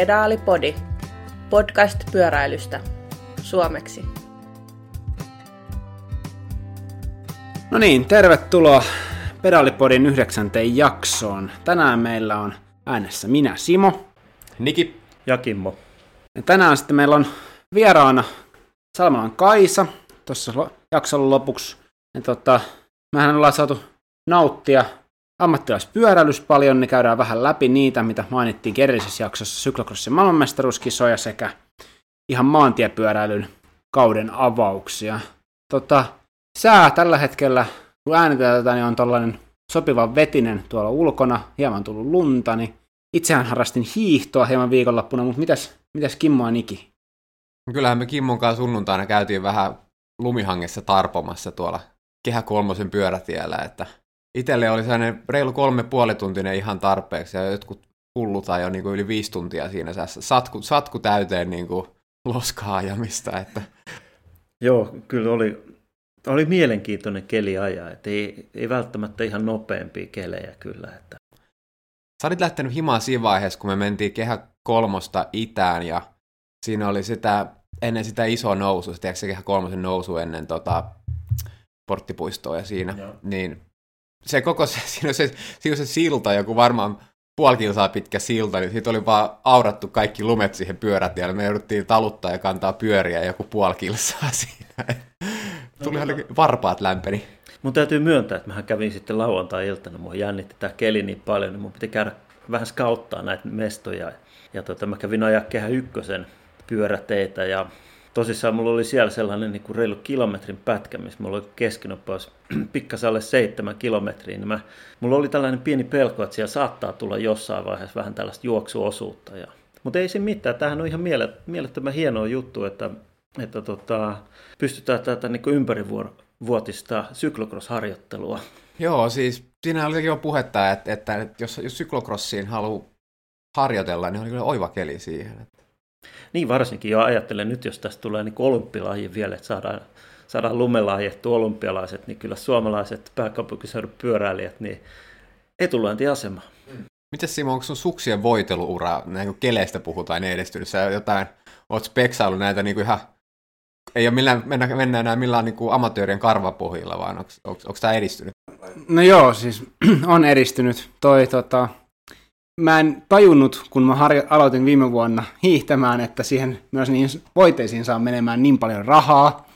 Pedaalipodi, podcast pyöräilystä, suomeksi. No niin, tervetuloa Pedaalipodin yhdeksänteen jaksoon. Tänään meillä on äänessä minä, Simo. Niki. Ja Kimmo. Ja tänään sitten meillä on vieraana Salmalan Kaisa tuossa jakson lopuksi. Ja tota, mehän ollaan saatu nauttia ammattilaispyöräilys paljon, niin käydään vähän läpi niitä, mitä mainittiin edellisessä jaksossa, syklocrossin maailmanmestaruuskisoja sekä ihan maantiepyöräilyn kauden avauksia. Tota, sää tällä hetkellä, kun äänitetään tätä, niin on tällainen sopivan vetinen tuolla ulkona, hieman tullut lunta, niin itsehän harrastin hiihtoa hieman viikonloppuna, mutta mitäs, mitäs Kimmo ja Niki? Kyllähän me Kimmon kanssa sunnuntaina käytiin vähän lumihangessa tarpomassa tuolla Kehä Kolmosen pyörätiellä, että itselle oli sellainen reilu kolme puoli tuntinen ihan tarpeeksi ja jotkut hullutaan jo niin kuin yli viisi tuntia siinä satku, satku täyteen niin kuin loskaa ajamista. Että... Joo, kyllä oli, oli mielenkiintoinen keli ajaa, että ei, ei välttämättä ihan nopeampia kelejä kyllä. Että... Sä olit lähtenyt himaan siinä vaiheessa, kun me mentiin Kehä Kolmosta itään ja siinä oli sitä, ennen sitä isoa nousua, se, se Kehä Kolmosen nousu ennen tota, porttipuistoa ja siinä, Joo. niin se koko se, siinä on se, siinä on se silta, joku varmaan puoli kilsaa pitkä silta, niin siitä oli vaan aurattu kaikki lumet siihen pyörätielle. Me jouduttiin taluttaa ja kantaa pyöriä joku puoli kilsaa siinä. Tuli no, no. varpaat lämpeni. Mun täytyy myöntää, että mä kävin sitten lauantai-iltana, mua jännitti tämä keli niin paljon, niin mun piti käydä vähän skauttaa näitä mestoja. Ja tota, mä kävin ajaa kehä ykkösen pyöräteitä ja tosissaan mulla oli siellä sellainen niin kuin reilu kilometrin pätkä, missä mulla oli keskinopeus pikkasen alle seitsemän kilometriä. Niin mä, mulla oli tällainen pieni pelko, että siellä saattaa tulla jossain vaiheessa vähän tällaista juoksuosuutta. Ja, mutta ei se mitään. Tämähän on ihan mielettömän hienoa juttu, että, että tota, pystytään tätä niin kuin ympärivuotista syklocross-harjoittelua. Joo, siis siinä oli jo puhetta, että, että, jos, jos syklocrossiin haluaa harjoitella, niin oli kyllä oiva keli siihen. Että niin varsinkin jo ajattelen nyt, jos tästä tulee niin olympialaji vielä, että saadaan, saadaan lumella ajettu olympialaiset, niin kyllä suomalaiset pääkaupunkiseudun pyöräilijät, niin etulyöntiasema. Miten Simo, onko sun suksien voiteluura, näin kun keleistä puhutaan edistynyt, sä jotain, oot speksailu näitä niin kuin ihan, ei ole millään, mennä, mennä enää millään niin kuin amatöörien karvapohjilla, vaan onko, onko, onko tämä edistynyt? No joo, siis on edistynyt. Toi tota, mä en tajunnut, kun mä harjo- aloitin viime vuonna hiihtämään, että siihen myös niin voiteisiin saa menemään niin paljon rahaa.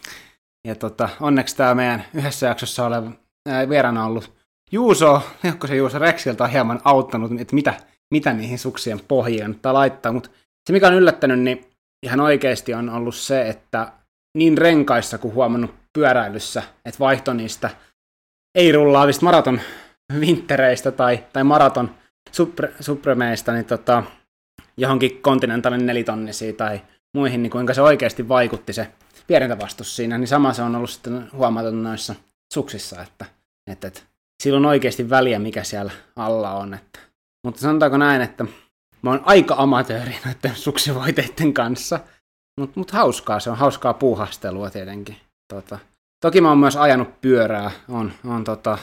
Ja tota, onneksi tämä meidän yhdessä jaksossa oleva ää, vieraana ollut Juuso, se Juuso Rexiltä on hieman auttanut, että mitä, mitä niihin suksien pohjiin kannattaa laittaa. Mutta se, mikä on yllättänyt, niin ihan oikeasti on ollut se, että niin renkaissa kuin huomannut pyöräilyssä, että vaihto niistä ei rullaavista maraton vinttereistä tai, tai maraton supre, supremeista niin tota, johonkin kontinentaalin nelitonnisiin tai muihin, niin kuinka se oikeasti vaikutti se vierintävastus siinä, niin sama se on ollut sitten huomaton noissa suksissa, että, että, että sillä on oikeasti väliä, mikä siellä alla on. Että. Mutta sanotaanko näin, että mä oon aika amatööri näiden suksivoiteiden kanssa, mutta mut hauskaa, se on hauskaa puuhastelua tietenkin. Tota, toki mä oon myös ajanut pyörää, on, on tota,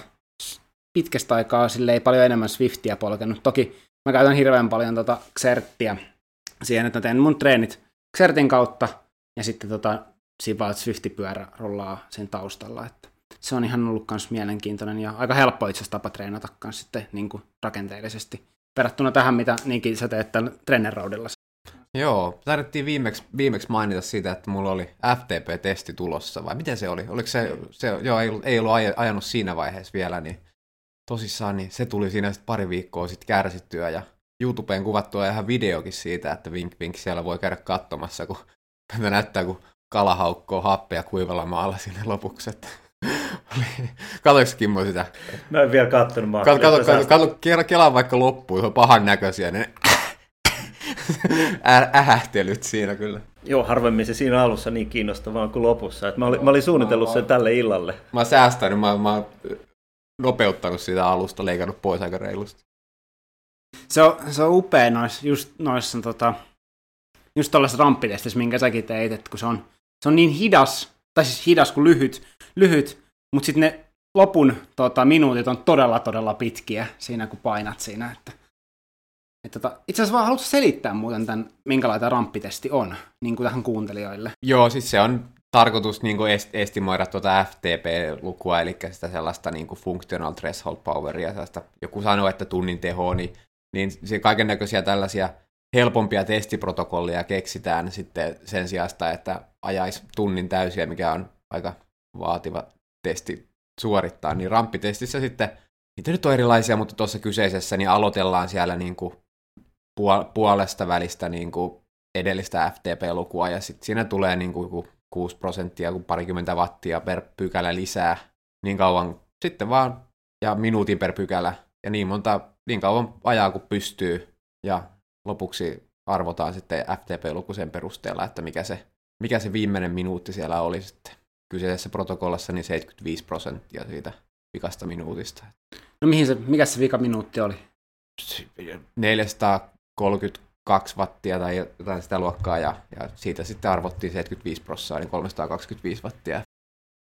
pitkästä aikaa sille ei paljon enemmän Swiftia polkenut. Toki mä käytän hirveän paljon tota Xerttiä siihen, että teen mun treenit Xertin kautta ja sitten tota, siinä Swiftipyörä rollaa sen taustalla. Että se on ihan ollut myös mielenkiintoinen ja aika helppo itse asiassa tapa treenata kanssa sitten niin kuin rakenteellisesti verrattuna tähän, mitä niinkin sä teet tällä Trenneroudilla. Joo, tarvittiin viimeksi, viimeksi mainita siitä, että mulla oli FTP-testi tulossa, vai miten se oli? Oliko se, se joo, ei, ei ollut ajanut siinä vaiheessa vielä, niin tosissaan, niin se tuli siinä sitten pari viikkoa sitten kärsittyä ja YouTubeen kuvattua ihan videokin siitä, että vink vink siellä voi käydä katsomassa, kun näyttää, kun kala haukkoo happea kuivalla maalla sinne lopuksi. Että Katoiko Kimmo sitä? Mä en vielä kattonut. Kato, kato, kato, kato, kato, kela vaikka loppuu, ihan pahan näköisiä, niin ähähtelyt siinä kyllä. Joo, harvemmin se siinä alussa niin kiinnostavaa kuin lopussa. Et mä, olin, mä olin suunnitellut sen tälle illalle. Mä oon säästänyt, mä, mä nopeuttanut sitä alusta, leikannut pois aika reilusti. Se on, se on upea noissa, just noissa tota, just tuollaisessa ramppitestissä, minkä säkin teit, että kun se on, se on niin hidas, tai siis hidas kuin lyhyt, lyhyt mutta sitten ne lopun tota, minuutit on todella, todella pitkiä siinä, kun painat siinä. Että että tota, itse asiassa vaan haluatko selittää muuten tämän, minkälainen ramppitesti on, niin kuin tähän kuuntelijoille? Joo, siis se on tarkoitus niin kuin est- estimoida tuota FTP-lukua, eli sitä sellaista niin kuin functional threshold poweria, sellaista, joku sanoo, että tunnin teho, niin, niin kaiken näköisiä tällaisia helpompia testiprotokollia keksitään sitten sen sijasta, että ajaisi tunnin täysiä, mikä on aika vaativa testi suorittaa, niin ramppitestissä sitten, niitä nyt on erilaisia, mutta tuossa kyseisessä niin aloitellaan siellä niin kuin puolesta välistä niin kuin edellistä FTP-lukua, ja sitten siinä tulee niin kuin 6 prosenttia, kuin parikymmentä wattia per pykälä lisää, niin kauan sitten vaan, ja minuutin per pykälä, ja niin monta, niin kauan ajaa kuin pystyy, ja lopuksi arvotaan sitten FTP-luku sen perusteella, että mikä se, mikä se viimeinen minuutti siellä oli sitten kyseisessä protokollassa, niin 75 prosenttia siitä vikasta minuutista. No mihin se, mikä se vika minuutti oli? 432 wattia tai jotain sitä luokkaa, ja, ja siitä sitten arvottiin 75 prosenttia, niin 325 wattia.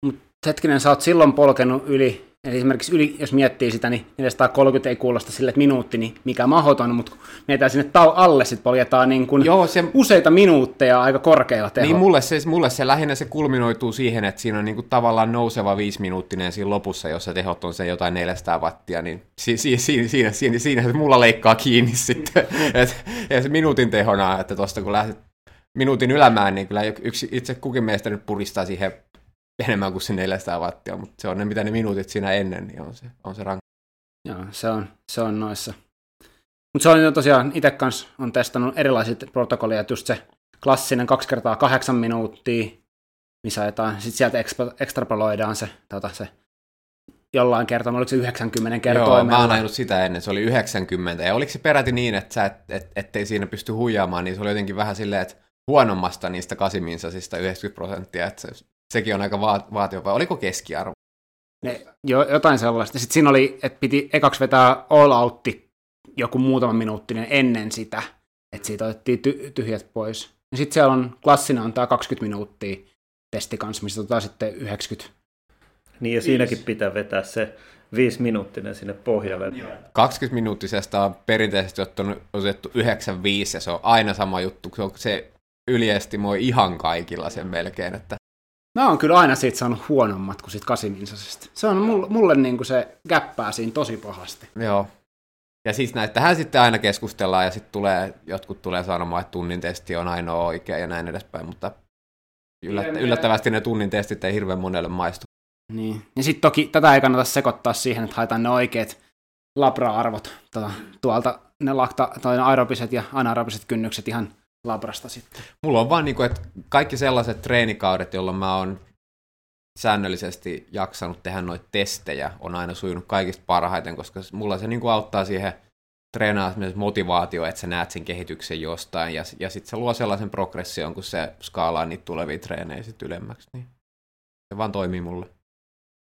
Mutta hetkinen, sä oot silloin polkenut yli Eli esimerkiksi yli, jos miettii sitä, niin 430 ei kuulosta sille, että minuutti, niin mikä mahdoton, mutta mietitään sinne tau alle, sitten poljetaan niin kuin Joo, se... useita minuutteja aika korkeilla tehoilla. Niin mulle se, mulle se lähinnä se kulminoituu siihen, että siinä on niin kuin tavallaan nouseva viisiminuuttinen siinä lopussa, jossa tehot on se jotain 400 wattia, niin si, si, si, siinä, siinä, siinä se mulla leikkaa kiinni sitten. et, et minuutin tehona, että tuosta kun lähdet minuutin ylämään, niin kyllä yksi, itse kukin meistä nyt puristaa siihen enemmän kuin se 400 wattia, mutta se on ne, mitä ne minuutit siinä ennen, niin on se, on se rank. Joo, se on, se on noissa. Mutta se on tosiaan, itse kanssa on testannut erilaisia protokollia, just se klassinen 2 kertaa 8 minuuttia, missä ajetaan, sitten sieltä ekstra, ekstrapoloidaan se, tota, se jollain kertaa, oliko se 90 kertaa? Joo, mä oon ajanut sitä ennen, se oli 90, ja oliko se peräti niin, että sä et, et, ettei siinä pysty huijaamaan, niin se oli jotenkin vähän silleen, että huonommasta niistä kasiminsasista 90 prosenttia, että se sekin on aika vaativa, vai oliko keskiarvo? Ne, jo, jotain sellaista. Sitten siinä oli, että piti ekaksi vetää all outti joku muutama minuuttinen ennen sitä, että siitä otettiin ty- tyhjät pois. Ja sitten siellä on klassina on tämä 20 minuuttia testi kanssa, missä otetaan sitten 90. Niin ja siinäkin pitää vetää se viisi minuuttinen sinne pohjalle. 20 minuuttisesta on perinteisesti ottanut, otettu 95 ja se on aina sama juttu. Se, on, se yliestimoi ihan kaikilla sen melkein, että Mä oon kyllä aina siitä saanut huonommat kuin siitä kasiminsasesta. Se on mulle, mulle niin kuin se käppää siinä tosi pahasti. Joo. Ja siis näitähän sitten aina keskustellaan ja sitten tulee, jotkut tulee sanomaan, että tunnin testi on ainoa oikea ja näin edespäin, mutta yllät, yllättävästi ne tunnin testit ei hirveän monelle maistu. Niin. Ja sitten toki tätä ei kannata sekoittaa siihen, että haetaan ne oikeat labra-arvot tuota, tuolta, ne lakta, tai ne aerobiset ja anaerobiset kynnykset ihan labrasta sitten? Mulla on vaan, niin kuin, että kaikki sellaiset treenikaudet, jolloin mä oon säännöllisesti jaksanut tehdä noita testejä, on aina sujunut kaikista parhaiten, koska mulla se niin kuin auttaa siihen treenaamiseen motivaatio, että sä näet sen kehityksen jostain, ja, ja sitten se luo sellaisen progression, kun se skaalaa niitä tulevia treenejä sitten ylemmäksi, niin se vaan toimii mulle.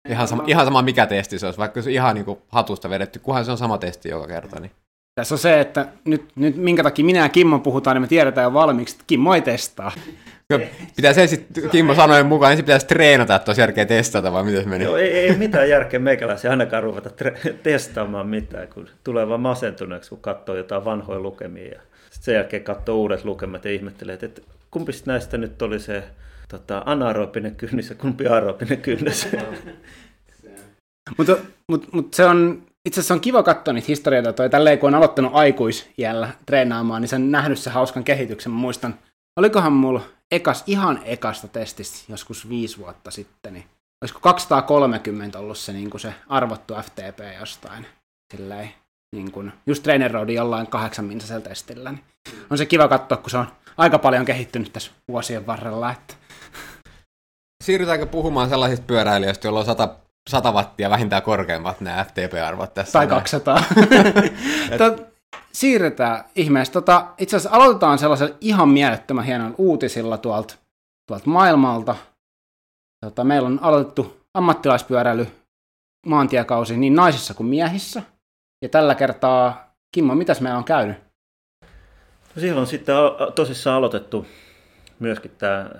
Ihan sama, ihan sama mikä testi se olisi, vaikka se ihan niin kuin hatusta vedetty, kunhan se on sama testi joka kerta. Niin. Tässä on se, että nyt, nyt minkä takia minä ja Kimmo puhutaan, niin me tiedetään jo valmiiksi, että Kimmo ei testaa. Pitäisi ensin, Kimmo sanoen mukaan, ensin pitäisi treenata, että olisi järkeä testata, vai miten se meni? Joo, ei, ei mitään järkeä meikäläisiä ainakaan ruveta tre- testaamaan mitään, kun tulee vaan masentuneeksi, kun katsoo jotain vanhoja lukemia. Ja sitten sen jälkeen katsoo uudet lukemat ja ihmettelee, että kumpi näistä nyt oli se tota, anaerobinen kynnys ja kumpi aerobinen kynnys. mutta mut, mut se on itse asiassa on kiva katsoa niitä historioita, toi tälleen kun on aloittanut aikuisjällä treenaamaan, niin sen nähnyt sen hauskan kehityksen. Mä muistan, olikohan mulla ekas, ihan ekasta testistä joskus viisi vuotta sitten, niin olisiko 230 ollut se, niin kuin se arvottu FTP jostain, silleen, niin kuin, just Trainer Roadin jollain kahdeksan minsasella testillä, niin on se kiva katsoa, kun se on aika paljon kehittynyt tässä vuosien varrella. Että. Siirrytäänkö puhumaan sellaisista pyöräilijöistä, joilla on 100 100 wattia vähintään korkeammat nämä FTP-arvot tässä. Tai 200. Tot, siirretään ihmeessä. Tota, itse asiassa aloitetaan sellaisella ihan mielettömän hienolla uutisilla tuolta, tuolta maailmalta. Tota, meillä on aloitettu ammattilaispyöräily maantiekausi niin naisissa kuin miehissä. Ja tällä kertaa, Kimmo, mitäs meillä on käynyt? No siellä on sitten tosissaan aloitettu myöskin tämä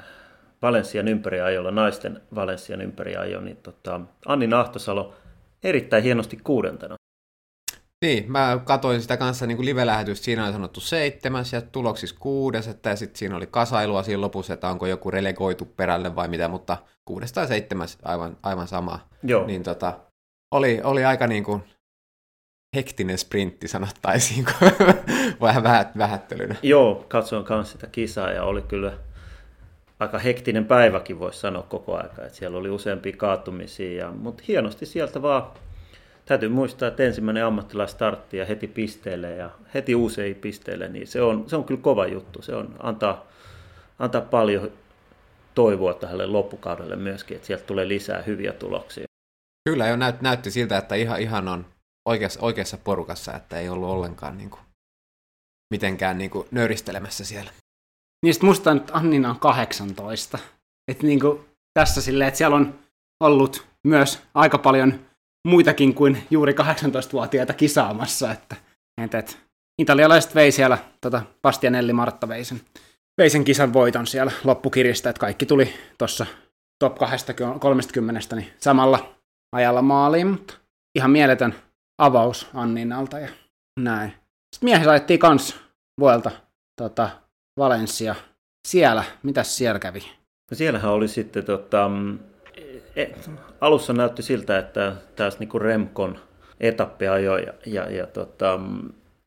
Valenssian ympäriajolla, naisten Valenssian ympäriajo, niin tota, Anni Nahtosalo erittäin hienosti kuudentena. Niin, mä katsoin sitä kanssa niin kuin live-lähetystä, siinä oli sanottu seitsemäs ja tuloksissa kuudes, että ja sitten siinä oli kasailua siinä lopussa, että onko joku relegoitu perälle vai mitä, mutta kuudes tai seitsemäs aivan, aivan sama. Joo. Niin tota, oli, oli aika niin kuin hektinen sprintti sanottaisiin, vähän vähät, vähättelynä. Joo, katsoin myös sitä kisaa ja oli kyllä aika hektinen päiväkin voisi sanoa koko aika, että siellä oli useampia kaatumisia, ja, mutta hienosti sieltä vaan täytyy muistaa, että ensimmäinen ammattilaistartti ja heti pisteelle ja heti usein pisteelle, niin se on, se on kyllä kova juttu. Se on antaa, antaa paljon toivoa tälle loppukaudelle myöskin, että sieltä tulee lisää hyviä tuloksia. Kyllä jo näyt, näytti siltä, että ihan, ihan on oikeassa, oikeassa porukassa, että ei ollut ollenkaan niin kuin, mitenkään niin kuin, nöyristelemässä siellä. Niistä musta nyt Annina on 18. Että niin kuin tässä silleen, että siellä on ollut myös aika paljon muitakin kuin juuri 18-vuotiaita kisaamassa. Että, että, että italialaiset vei siellä, tota, Bastianelli Martta vei sen, vei sen kisan voiton siellä loppukirjasta, että kaikki tuli tuossa top 30 niin samalla ajalla maaliin, mutta ihan mieletön avaus Anninalta ja näin. Sitten miehessä ajettiin kans vuelta tota, Valencia. Siellä, mitäs siellä kävi? No siellähän oli sitten, tota, e, alussa näytti siltä, että taas niin Remkon etappi ajoi ja, ja, ja tota,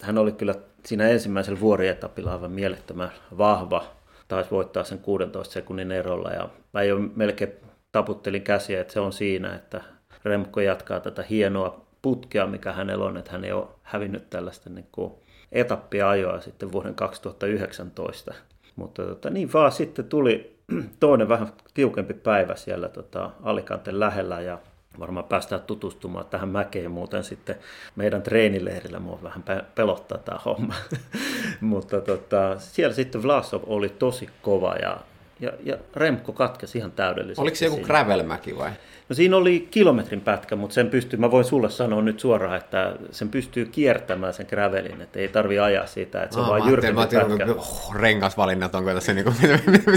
hän oli kyllä siinä ensimmäisellä vuorietapilla aivan mielettömän vahva. Taisi voittaa sen 16 sekunnin erolla ja mä jo melkein taputtelin käsiä, että se on siinä, että Remko jatkaa tätä hienoa putkea, mikä hänellä on, että hän ei ole hävinnyt tällaista niin kuin etappiajoa sitten vuoden 2019. Mutta tota, niin vaan sitten tuli toinen vähän tiukempi päivä siellä tota, Alicanten lähellä ja varmaan päästään tutustumaan tähän mäkeen muuten sitten meidän treenileirillä. Mua vähän pelottaa tämä homma. Mutta tota, siellä sitten Vlasov oli tosi kova ja, ja, ja Remko katkesi ihan täydellisesti. Oliko se joku gravelmäki vai? No siinä oli kilometrin pätkä, mutta sen pystyy, mä voin sulle sanoa nyt suoraan, että sen pystyy kiertämään sen gravelin, että ei tarvi ajaa sitä, että se on oh, vain jyrkempi pätkä. Oh, rengasvalinnat, onko tässä niinku, mitä,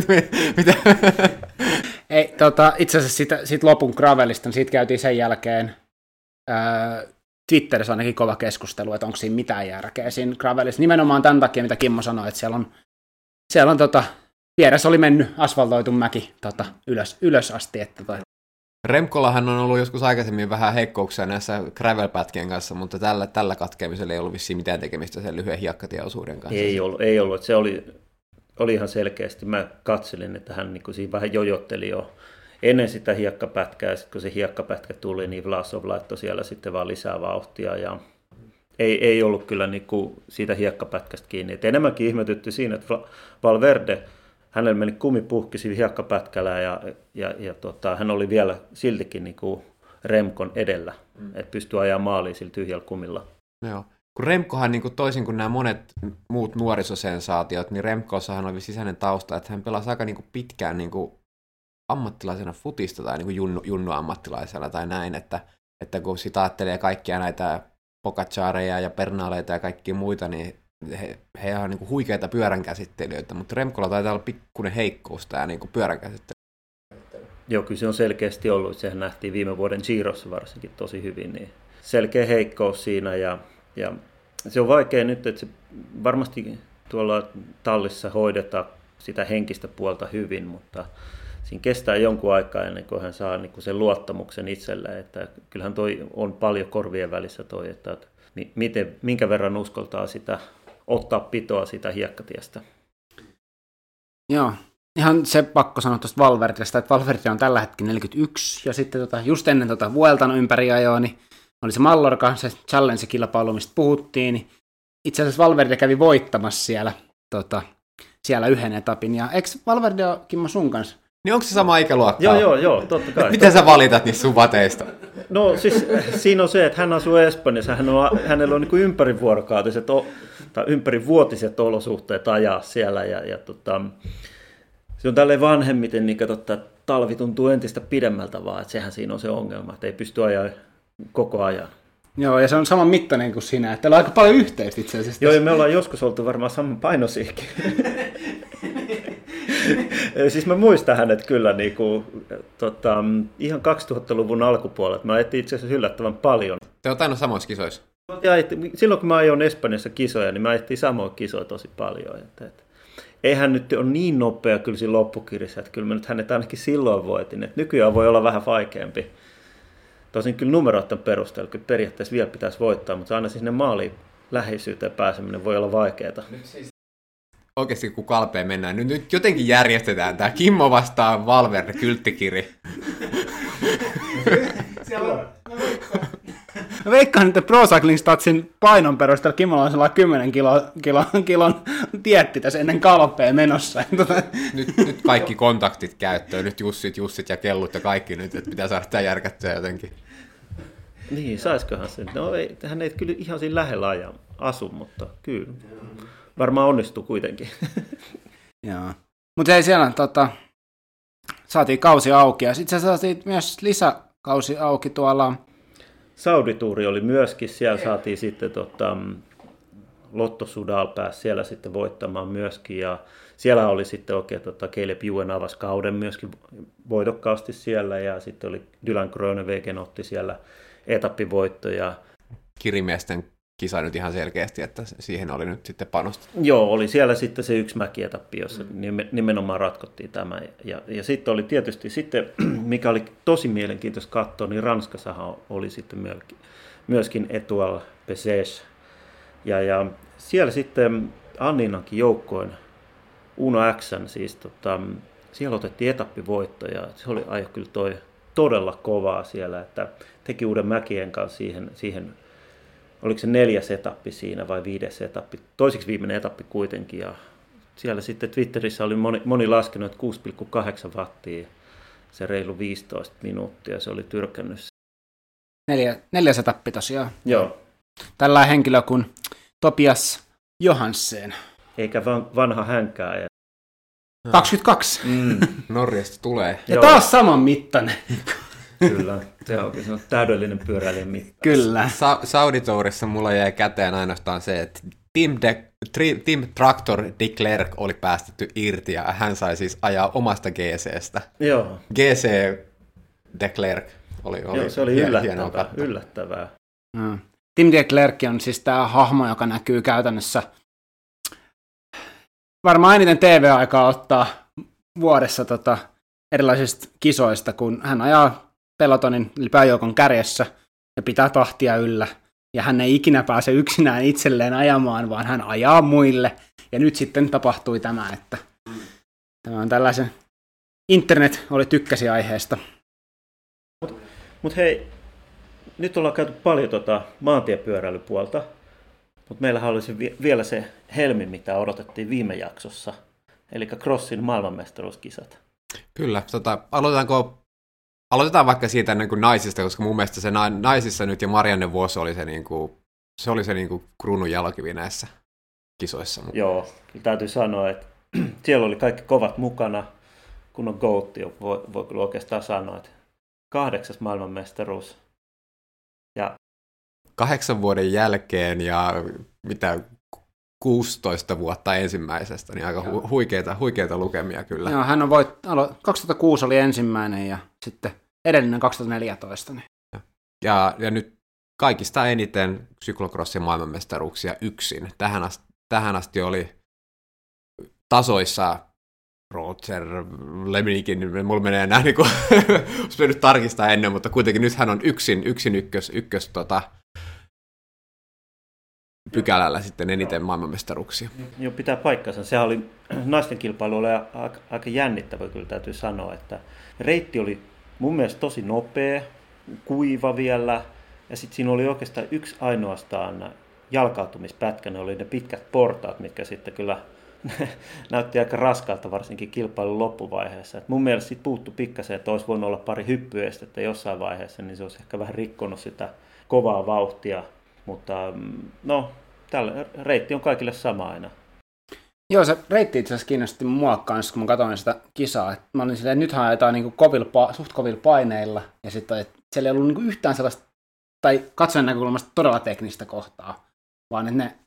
mitä, Ei, tota, itse asiassa siitä, siitä lopun gravelista, niin siitä käytiin sen jälkeen ää, Twitterissä ainakin kova keskustelu, että onko siinä mitään järkeä siinä gravelissa. Nimenomaan tämän takia, mitä Kimmo sanoi, että siellä on, siellä on tota, vieressä oli mennyt asfaltoitu mäki tota, ylös, ylös asti, että toi, Remkolahan on ollut joskus aikaisemmin vähän heikkouksia näissä gravel-pätkien kanssa, mutta tällä, tällä katkeamisella ei ollut vissiin mitään tekemistä sen lyhyen hiekkatieosuuden kanssa. Ei ollut, ei ollut. Se oli, oli ihan selkeästi. Mä katselin, että hän niin siinä vähän jojotteli jo ennen sitä hiekkapätkää, ja sitten kun se hiekkapätkä tuli, niin Vlasov laittoi siellä sitten vaan lisää vauhtia, ja ei, ei ollut kyllä niin kuin siitä hiekkapätkästä kiinni. Et enemmänkin ihmetytty siinä, että Valverde hänellä meni kumipuhkisi hiekkapätkällä ja, ja, ja tota, hän oli vielä siltikin niin kuin Remkon edellä, mm. että pystyi ajaa maaliin sillä tyhjällä kumilla. Joo. Kun Remkohan niin kuin toisin kuin nämä monet muut nuorisosensaatiot, niin Remkossahan oli sisäinen tausta, että hän pelasi aika niin kuin pitkään niin kuin ammattilaisena futista tai niin kuin junnu, junnu-ammattilaisena tai näin, että, että kun sitä ajattelee kaikkia näitä Pocacaareja ja Pernaaleita ja kaikkia muita, niin he, he on niin huikeita pyöränkäsittelijöitä, mutta Remkolla taitaa olla pikkuinen heikkous tämä niin pyöränkäsittely. Joo, kyllä se on selkeästi ollut. Sehän nähtiin viime vuoden Girossa varsinkin tosi hyvin. Niin selkeä heikkous siinä ja, ja se on vaikea nyt, että se varmasti tuolla tallissa hoidetaan sitä henkistä puolta hyvin, mutta siinä kestää jonkun aikaa ennen kuin hän saa niin kuin sen luottamuksen itselleen, että kyllähän toi on paljon korvien välissä toi, että miten, minkä verran uskoltaa sitä ottaa pitoa sitä hiekkatiestä. Joo, ihan se pakko sanoa tuosta Valvertista, että Valverti on tällä hetkellä 41, ja sitten tota, just ennen tota Vueltan ympäriajoa, niin oli se Mallorca, se challenge-kilpailu, mistä puhuttiin, niin itse asiassa Valverde kävi voittamassa siellä, tota, siellä yhden etapin, ja eikö Valverde ole Kimmo sun kanssa? Niin onko se sama ikäluokka? Joo, joo, joo, totta kai. Miten sä valitat niistä sun vateista? No siis siinä on se, että hän asuu Espanjassa, hän on, hänellä on niin ympärivuorokautiset tai ympärivuotiset olosuhteet ajaa siellä ja, ja tota, se on tälleen vanhemmiten, niin totta, talvi tuntuu entistä pidemmältä vaan, että sehän siinä on se ongelma, että ei pysty ajaa koko ajan. Joo, ja se on saman mittainen kuin sinä, että on aika paljon yhteistä itse asiassa. Joo, ja me ollaan joskus oltu varmaan saman painosiikin. siis mä muistan hänet kyllä niin kuin, tota, ihan 2000-luvun alkupuolella. Mä etsin itse asiassa yllättävän paljon. Te olette aina samoissa kisoissa? silloin kun mä ajoin Espanjassa kisoja, niin mä ajettiin samoin kisoja tosi paljon. Että, että, eihän nyt ole niin nopea kyllä siinä loppukirjassa, että kyllä mä nyt hänet ainakin silloin voitin. Että nykyään voi olla vähän vaikeampi. Tosin kyllä numeroiden perusteella kyllä periaatteessa vielä pitäisi voittaa, mutta aina sinne maaliin läheisyyteen pääseminen voi olla vaikeaa. Nyt siis oikeasti kun kalpeen mennään, nyt, nyt jotenkin järjestetään tämä Kimmo vastaan Valverde kylttikiri. Siellä on, Mä veikkaan, että Pro Cycling Statsin painon perusteella Kimmolla on sellainen 10 kilo, kilo, kilon tietti tässä ennen kalpea menossa. nyt, nyt kaikki kontaktit käyttöön, nyt Jussit, Jussit ja Kellut ja kaikki nyt, että pitää saada tämä järkättyä jotenkin. Niin, saiskohan se. No ei, hän ei kyllä ihan siinä lähellä ajan asu, mutta kyllä. Varmaan onnistuu kuitenkin. Joo. Mutta ei siellä, tota, saatiin kausi auki ja sitten se saatiin myös lisäkausi auki tuolla Saudituuri oli myöskin, siellä saatiin sitten tota, Lotto Sudal pääsi siellä sitten voittamaan myöskin ja siellä oli sitten oikein tota, Caleb Ewan avasi kauden myöskin voitokkaasti siellä ja sitten oli Dylan Grönewegen otti siellä etappivoittoja. Kirimiesten kisa nyt ihan selkeästi, että siihen oli nyt sitten panostettu. Joo, oli siellä sitten se yksi mäkietappi, jossa nimenomaan ratkottiin tämä. Ja, ja sitten oli tietysti, sitten, mikä oli tosi mielenkiintoista katsoa, niin Ranskassahan oli sitten myöskin Etual Pesés. Ja, ja siellä sitten Anninankin joukkoin Uno X, siis tota, siellä otettiin etappivoitto ja se oli ajo kyllä toi todella kovaa siellä, että teki uuden mäkien kanssa siihen, siihen oliko se neljäs etappi siinä vai viides etappi, toiseksi viimeinen etappi kuitenkin. Ja siellä sitten Twitterissä oli moni, moni laskenut, että 6,8 wattia, se reilu 15 minuuttia, se oli tyrkännyt. Neljä, neljäs etappi tosiaan. Joo. Tällä henkilö kuin Topias Johansen. Eikä van, vanha hänkää. 22. Mm. Norjasta tulee. Ja Joo. taas saman mittainen. Kyllä, se on, se on täydellinen pyöräilijän mitta. Kyllä. Sa- Sauditourissa mulla jäi käteen ainoastaan se, että Team, De- Tri- Team Tractor de Klerk oli päästetty irti ja hän sai siis ajaa omasta GCstä. Joo. GC de Klerk oli, oli Joo, se oli yllättävää. yllättävää. Mm. Tim de Klerk on siis tämä hahmo, joka näkyy käytännössä varmaan eniten TV-aikaa ottaa vuodessa tota, erilaisista kisoista, kun hän ajaa pelotonin eli pääjoukon kärjessä ja pitää tahtia yllä. Ja hän ei ikinä pääse yksinään itselleen ajamaan, vaan hän ajaa muille. Ja nyt sitten tapahtui tämä, että tämä on tällaisen... Internet oli tykkäsi aiheesta. Mutta mut hei, nyt ollaan käyty paljon tota maantiepyöräilypuolta, mutta meillä olisi vielä se helmi, mitä odotettiin viime jaksossa, eli Crossin maailmanmestaruuskisat. Kyllä, tota, aloitetaanko Aloitetaan vaikka siitä niin kuin naisista, koska mun mielestä se naisissa nyt ja Marianne Vuosi oli se, niin kuin, se, oli se niin kuin kruunun jalkivi näissä kisoissa. Joo, täytyy sanoa, että siellä oli kaikki kovat mukana, kun on Goat, voi, voi kyllä oikeastaan sanoa, että kahdeksas maailmanmestaruus. Ja... Kahdeksan vuoden jälkeen ja mitä 16 vuotta ensimmäisestä, niin aika hu- huikeita, huikeita lukemia kyllä. Joo, hän on voit, 2006 oli ensimmäinen ja sitten edellinen 2014. Niin. Ja, ja nyt kaikista eniten syklokrossin maailmanmestaruuksia yksin. Tähän asti, tähän asti oli tasoissa Roger Leminikin, mulla menee näin, niin kuin, olisi mennyt tarkistaa ennen, mutta kuitenkin nyt hän on yksin, yksin ykkös, ykkös tota, pykälällä sitten eniten maailmanmestaruuksia. Joo, pitää paikkansa. Sehän oli, naisten kilpailu oli aika, aika jännittävä, kyllä täytyy sanoa, että reitti oli mun mielestä tosi nopea, kuiva vielä, ja sitten siinä oli oikeastaan yksi ainoastaan jalkautumispätkä, ne oli ne pitkät portaat, mitkä sitten kyllä näytti aika raskaalta varsinkin kilpailun loppuvaiheessa. Et mun mielestä siitä puuttu pikkasen, että olisi voinut olla pari hyppyestettä jossain vaiheessa, niin se olisi ehkä vähän rikkonut sitä kovaa vauhtia. Mutta mm, no, tällä, reitti on kaikille sama aina. Joo, se reitti itse asiassa kiinnosti mua kanssa, kun mä katsoin sitä kisaa. Et mä olin silleen, että nythän ajetaan niinku kovilla, suht kovilla paineilla, ja sitten siellä ei ollut niinku yhtään sellaista, tai katsojen näkökulmasta todella teknistä kohtaa, vaan että ne,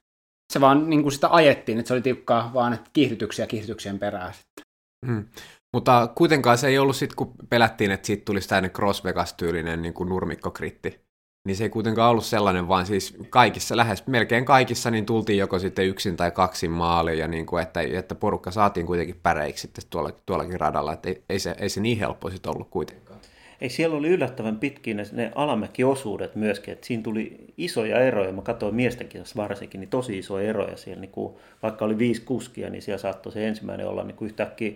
se vaan niinku sitä ajettiin, että se oli tiukkaa vaan että kiihdytyksiä kiihdytyksien perään sitten. Hmm. Mutta kuitenkaan se ei ollut sitten, kun pelättiin, että siitä tulisi tämmöinen Cross Vegas-tyylinen niin kuin nurmikkokritti niin se ei kuitenkaan ollut sellainen, vaan siis kaikissa, lähes melkein kaikissa, niin tultiin joko sitten yksin tai kaksin maaliin, ja niin kuin, että, että porukka saatiin kuitenkin päreiksi sitten tuolla, tuollakin radalla, että ei, ei, se, ei se niin helppo sitten ollut kuitenkaan. Ei, siellä oli yllättävän pitkiä ne, ne alamäkiosuudet myöskin, että siinä tuli isoja eroja, mä katsoin miestenkin varsinkin, niin tosi isoja eroja siellä, niin kuin, vaikka oli viisi kuskia, niin siellä saattoi se ensimmäinen olla niin kuin yhtäkkiä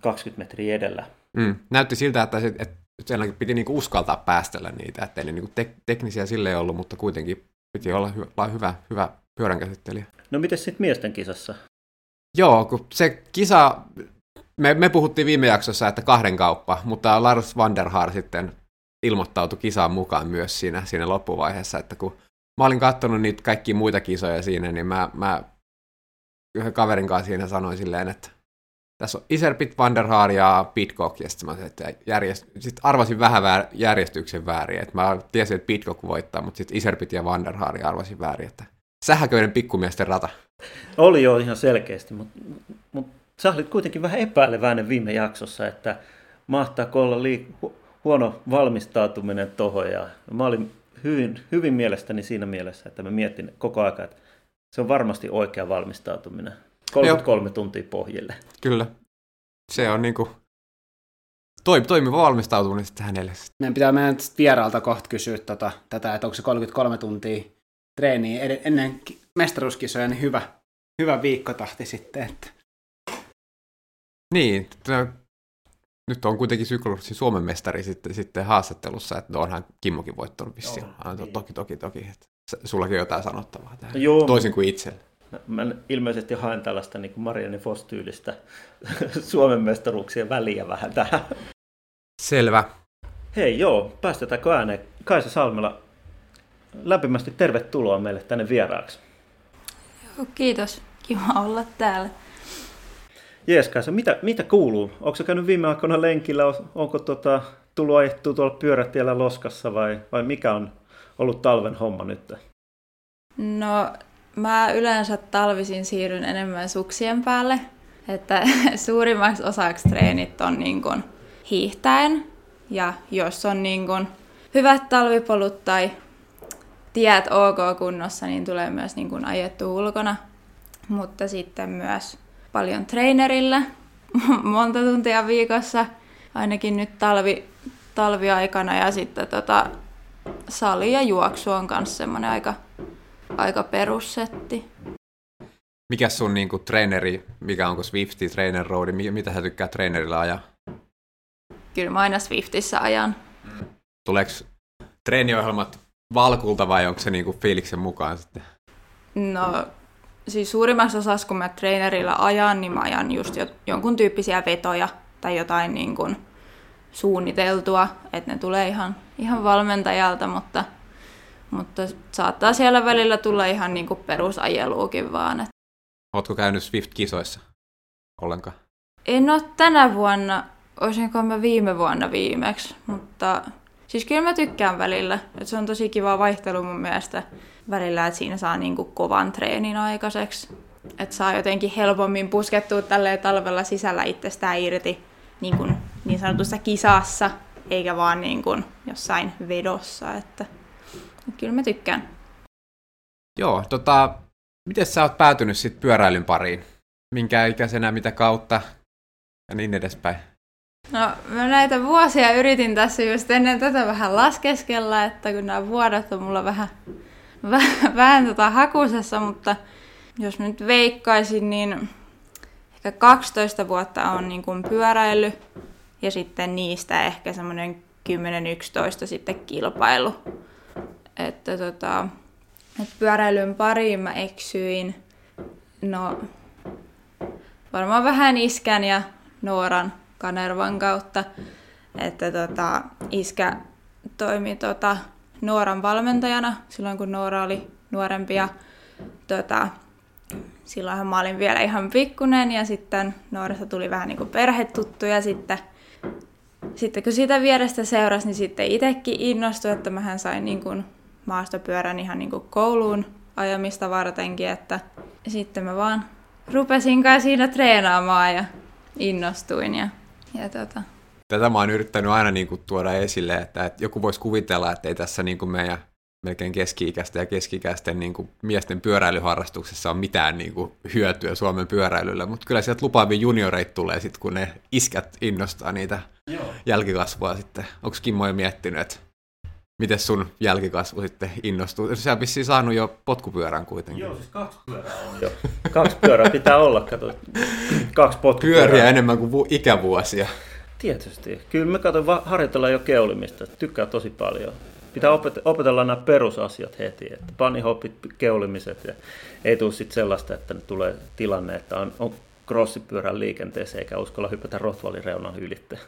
20 metriä edellä. Mm. Näytti siltä, että, se, että sielläkin piti niinku uskaltaa päästellä niitä, ettei ne niinku tek- teknisiä sille ollut, mutta kuitenkin piti olla hy- hyvä, hyvä pyöränkäsittelijä. No miten sitten miesten kisassa? Joo, kun se kisa, me, me puhuttiin viime jaksossa, että kahden kauppa, mutta Lars van der Haar sitten ilmoittautui kisaan mukaan myös siinä, siinä loppuvaiheessa, että kun mä olin katsonut niitä kaikkia muita kisoja siinä, niin mä, mä yhden kaverin kanssa siinä sanoin silleen, että tässä on Iserpit, Van der Haar ja Pitcock, ja sitten että järjest... sit arvasin vähän väär... järjestyksen väärin, että mä tiesin, että Pitcock voittaa, mutta sitten Iserpit ja Van der Haar arvasin väärin, että sähköinen pikkumiesten rata. Oli jo ihan selkeästi, mutta, mutta sä olit kuitenkin vähän epäileväinen viime jaksossa, että mahtaako olla liik- huono valmistautuminen tuohon. Ja mä olin hyvin, hyvin mielestäni siinä mielessä, että mä mietin koko ajan, että se on varmasti oikea valmistautuminen. 33 Joo. tuntia pohjille. Kyllä. Se on niinku toimi, toimiva valmistautuminen sitten hänelle. Meidän pitää meidän vieraalta kohta kysyä tota, tätä, että onko se 33 tuntia treeniä ennen mestaruuskisoja, niin hyvä, hyvä viikkotahti sitten. Että. Niin, nyt on kuitenkin Syklursin Suomen mestari sitten, sitten haastattelussa, että onhan Kimmokin voittanut vissiin. Joo, niin. Toki, toki, toki. Että sullakin on jotain sanottavaa tähän, Joo. toisin kuin itsellä. Mä ilmeisesti haen tällaista niin kuin Marianne Foss-tyylistä Suomen mestaruuksien väliä vähän tähän. Selvä. Hei joo, päästetäänkö ääneen? Kaisa Salmela, lämpimästi tervetuloa meille tänne vieraaksi. Joo, kiitos. Kiva olla täällä. Jees, Kaisa, mitä, mitä kuuluu? Onko se käynyt viime aikoina lenkillä? Onko tota, tullut ajettua tuolla pyörätiellä loskassa vai, vai mikä on ollut talven homma nyt? No Mä yleensä talvisin siirryn enemmän suksien päälle, että suurimmaksi osaksi treenit on niin kuin hiihtäen. Ja jos on niin kuin hyvät talvipolut tai tiet ok kunnossa, niin tulee myös niin kuin ajettu ulkona. Mutta sitten myös paljon trainerilla, monta tuntia viikossa, ainakin nyt talvi, talviaikana. Ja sitten tota, sali ja juoksu on myös semmoinen aika aika perussetti. Mikä sun niin kuin, treeneri, mikä onko Swifti, Trainer Road, mitä sä tykkää treenerillä ajaa? Kyllä mä aina Swiftissä ajan. Tuleeko treeniohjelmat valkulta vai onko se niin kuin fiiliksen mukaan sitten? No, siis suurimmassa osassa kun mä treenerillä ajan, niin mä ajan just jonkun tyyppisiä vetoja tai jotain niin kuin suunniteltua, että ne tulee ihan, ihan valmentajalta, mutta mutta saattaa siellä välillä tulla ihan niin kuin perusajeluukin vaan. Et... Oletko käynyt Swift-kisoissa ollenkaan? En ole tänä vuonna, olisinko mä viime vuonna viimeksi, mutta siis kyllä mä tykkään välillä. Et se on tosi kiva vaihtelu mun mielestä välillä, että siinä saa niin kuin kovan treenin aikaiseksi. Että saa jotenkin helpommin puskettua tälleen talvella sisällä itsestään irti niin, kuin niin sanotussa kisassa, eikä vaan niin kuin jossain vedossa. Että Kyllä mä tykkään. Joo, tota, miten sä oot päätynyt sitten pyöräilyn pariin? Minkä ikäisenä, mitä kautta ja niin edespäin? No, mä näitä vuosia yritin tässä just ennen tätä vähän laskeskella, että kun nämä vuodet on mulla vähän, vähän, vähän tota hakusessa, mutta jos nyt veikkaisin, niin ehkä 12 vuotta on niin kuin pyöräily ja sitten niistä ehkä semmoinen 10-11 sitten kilpailu että tota, et pyöräilyn pariin mä eksyin. No, varmaan vähän iskän ja Nooran Kanervan kautta. Että tota, iskä toimi tota, Nooran valmentajana silloin, kun Noora oli nuorempi. Ja, tota, silloinhan mä olin vielä ihan pikkunen ja sitten Noorasta tuli vähän niin kuin perhetuttu ja sitten sitten kun sitä vierestä seurasi, niin sitten itsekin innostui, että mähän sain niin kuin maastopyörän ihan niin kuin kouluun ajamista vartenkin, että sitten mä vaan rupesin kai siinä treenaamaan ja innostuin ja, ja tota, Tätä mä oon yrittänyt aina niin kuin, tuoda esille, että, että joku voisi kuvitella, että ei tässä niin kuin meidän melkein keski-ikäisten ja keski-ikäisten niin kuin, miesten pyöräilyharrastuksessa on mitään niin kuin, hyötyä Suomen pyöräilyllä, mutta kyllä sieltä lupaavia junioreita tulee sitten, kun ne iskät innostaa niitä Joo. jälkikasvua sitten. Onko Kimmo jo miettinyt, että miten sun jälkikasvu sitten innostuu? Sä vissiin saanut jo potkupyörän kuitenkin. Joo, siis kaksi pyörää on jo. kaksi pyörää pitää olla, kato. Kaksi potkupyörää. Pyöriä enemmän kuin vu- ikävuosia. Tietysti. Kyllä me katsoin harjoitella jo keulimista. Tykkää tosi paljon. Pitää opet- opetella nämä perusasiat heti, että panihoppit, keulimiset ja ei tule sitten sellaista, että tulee tilanne, että on, on crossipyörän liikenteeseen eikä uskalla hypätä Rothwallin reunan ylitteen.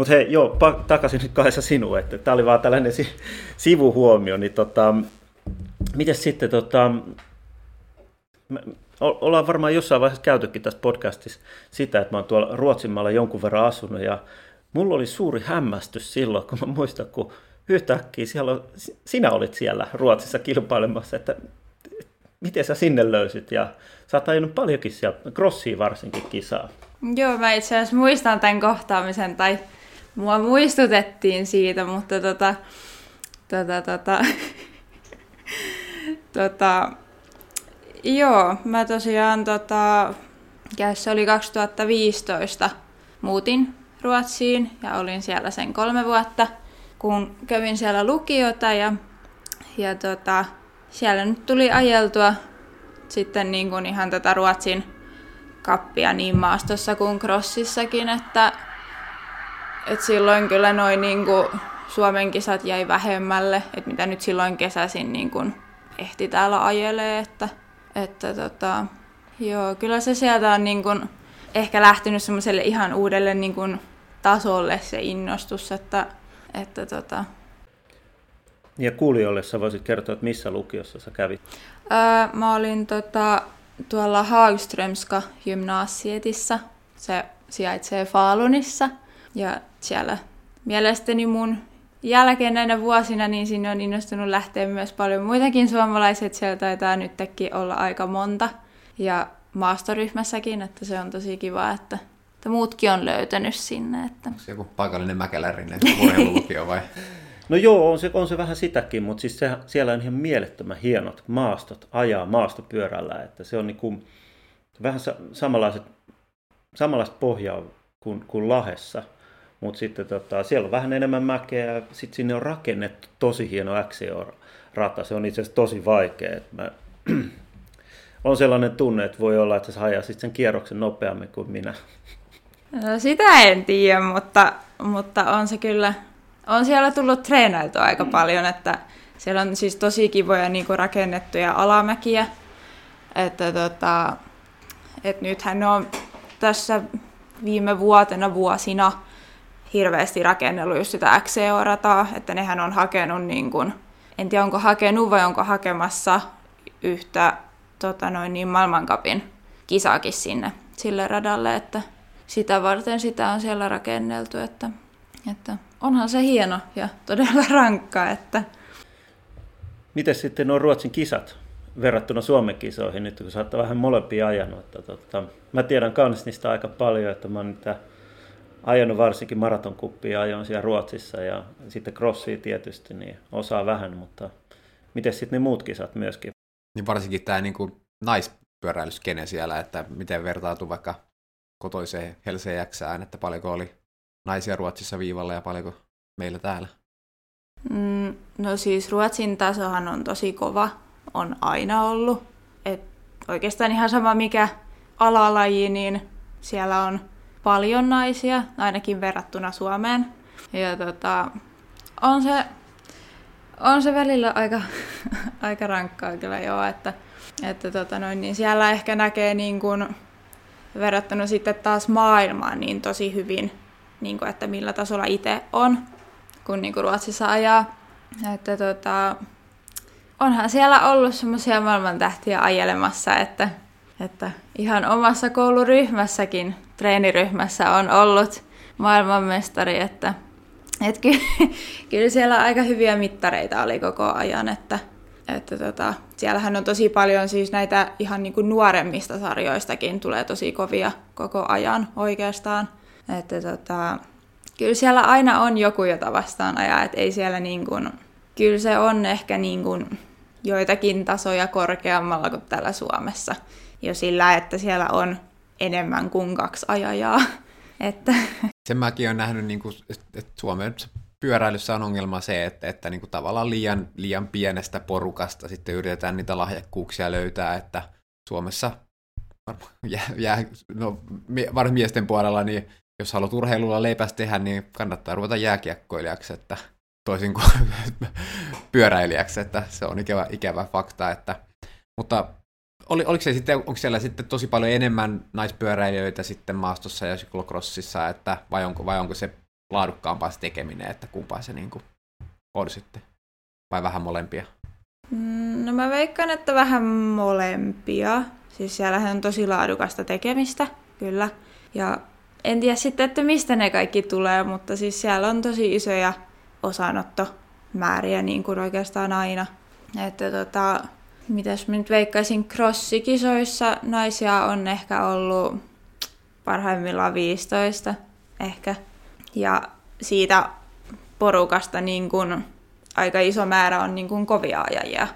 Mutta hei, joo, takaisin nyt kahdessa sinuun, että tämä oli vaan tällainen si- sivuhuomio, niin tota, miten sitten, tota, me ollaan varmaan jossain vaiheessa käytykin tässä podcastissa sitä, että mä oon tuolla Ruotsinmaalla jonkun verran asunut ja mulla oli suuri hämmästys silloin, kun mä muistan, kun yhtäkkiä siellä sinä olit siellä Ruotsissa kilpailemassa, että miten sä sinne löysit ja sä oot ajanut paljonkin siellä, crossiin varsinkin kisaa. Joo, mä itse asiassa muistan tämän kohtaamisen, tai mua muistutettiin siitä, mutta tota, tota, tota, tota, joo, mä tosiaan tota, se oli 2015, muutin Ruotsiin ja olin siellä sen kolme vuotta, kun kävin siellä lukiota ja, ja tota, siellä nyt tuli ajeltua sitten niin kuin ihan tätä Ruotsin kappia niin maastossa kuin crossissakin, että, että silloin kyllä noin niin kuin Suomen kisat jäi vähemmälle, että mitä nyt silloin kesäsin niin kuin ehti täällä ajelee, että, että tota, joo, kyllä se sieltä on niin kuin ehkä lähtenyt semmoiselle ihan uudelle niin kuin tasolle se innostus, että, että tota... Ja kuulijoille sä voisit kertoa, että missä lukiossa sä kävit? Öö, mä olin tota, tuolla Hagströmska gymnasietissa. Se sijaitsee Falunissa. Ja siellä mielestäni mun jälkeen näinä vuosina, niin sinne on innostunut lähteä myös paljon muitakin suomalaiset. Siellä taitaa nytkin olla aika monta. Ja maastoryhmässäkin, että se on tosi kiva, että, että muutkin on löytänyt sinne. Että... Onko se joku paikallinen mäkelärinen urheilulukio vai? No joo, on se, on se vähän sitäkin, mutta siis se, siellä on ihan mielettömän hienot maastot ajaa maastopyörällä, että se on niin kuin, vähän samanlaiset, samanlaista pohjaa kuin, kuin Lahessa, mutta sitten tota, siellä on vähän enemmän mäkeä ja sitten sinne on rakennettu tosi hieno XCO-rata, se on itse asiassa tosi vaikea. mä, on sellainen tunne, että voi olla, että sä ajasit sen kierroksen nopeammin kuin minä. No, sitä en tiedä, mutta, mutta on se kyllä on siellä tullut treenailtua aika mm. paljon, että siellä on siis tosi kivoja niin kuin rakennettuja alamäkiä. Että tota, et nythän on tässä viime vuotena vuosina hirveästi rakennellut just sitä XCO-rataa, että nehän on hakenut, niin kuin, en tiedä onko hakenut vai onko hakemassa yhtä tota noin, niin maailmankapin kisaakin sinne sille radalle, että sitä varten sitä on siellä rakenneltu, että, että onhan se hieno ja todella rankka. Että... Miten sitten nuo Ruotsin kisat verrattuna Suomen kisoihin, nyt kun sä oot vähän molempia ajanut? Että, tota, mä tiedän kans niistä aika paljon, että mä oon niitä ajanut varsinkin maratonkuppia, ajoin siellä Ruotsissa ja sitten crossia tietysti, niin osaa vähän, mutta miten sitten ne muut kisat myöskin? Niin varsinkin tämä niin naispyöräilyskene siellä, että miten vertautuu vaikka kotoiseen Helsingin että paljonko oli naisia Ruotsissa viivalla ja paljonko meillä täällä? Mm, no siis Ruotsin tasohan on tosi kova, on aina ollut. Et oikeastaan ihan sama mikä alalaji, niin siellä on paljon naisia, ainakin verrattuna Suomeen. Ja tota, on se, on se välillä aika, aika rankkaa kyllä joo, että, että tota noin, niin siellä ehkä näkee niin kun, verrattuna sitten taas maailmaan niin tosi hyvin niin kuin, että millä tasolla itse on, kun niin kuin Ruotsissa ajaa. Että tota, onhan siellä ollut semmoisia maailmantähtiä ajelemassa, että, että ihan omassa kouluryhmässäkin, treeniryhmässä on ollut maailmanmestari, että et ky- kyllä siellä aika hyviä mittareita oli koko ajan, että, että tota, siellähän on tosi paljon siis näitä ihan niin kuin nuoremmista sarjoistakin tulee tosi kovia koko ajan oikeastaan. Että tota, kyllä siellä aina on joku, jota vastaan ajaa, että ei siellä niin kuin, kyllä se on ehkä niin kuin joitakin tasoja korkeammalla kuin täällä Suomessa. Jo sillä, että siellä on enemmän kuin kaksi ajajaa. Että... Sen mäkin olen nähnyt, niin kuin, että Suomen pyöräilyssä on ongelma se, että, että niin kuin tavallaan liian, liian pienestä porukasta sitten yritetään niitä lahjakkuuksia löytää, että Suomessa jää, no, miesten puolella, niin jos haluat urheilulla leipästä tehdä, niin kannattaa ruveta jääkiekkoilijaksi, että toisin kuin pyöräilijäksi, että se on ikävä, ikävä fakta. Että, mutta oli, oliko se sitten, onko siellä sitten tosi paljon enemmän naispyöräilijöitä sitten maastossa ja syklokrossissa, että, vai, onko, vai onko se laadukkaampaa se tekeminen, että kumpaa se niin kuin on sitten, vai vähän molempia? Mm, no mä veikkaan, että vähän molempia. Siis siellähän on tosi laadukasta tekemistä, kyllä. Ja en tiedä sitten, että mistä ne kaikki tulee, mutta siis siellä on tosi isoja osanottomääriä niin kuin oikeastaan aina. Että tota, mitäs mä nyt veikkaisin, crossikisoissa naisia on ehkä ollut parhaimmillaan 15 ehkä. Ja siitä porukasta niin kun, aika iso määrä on niin kun, kovia ajajia.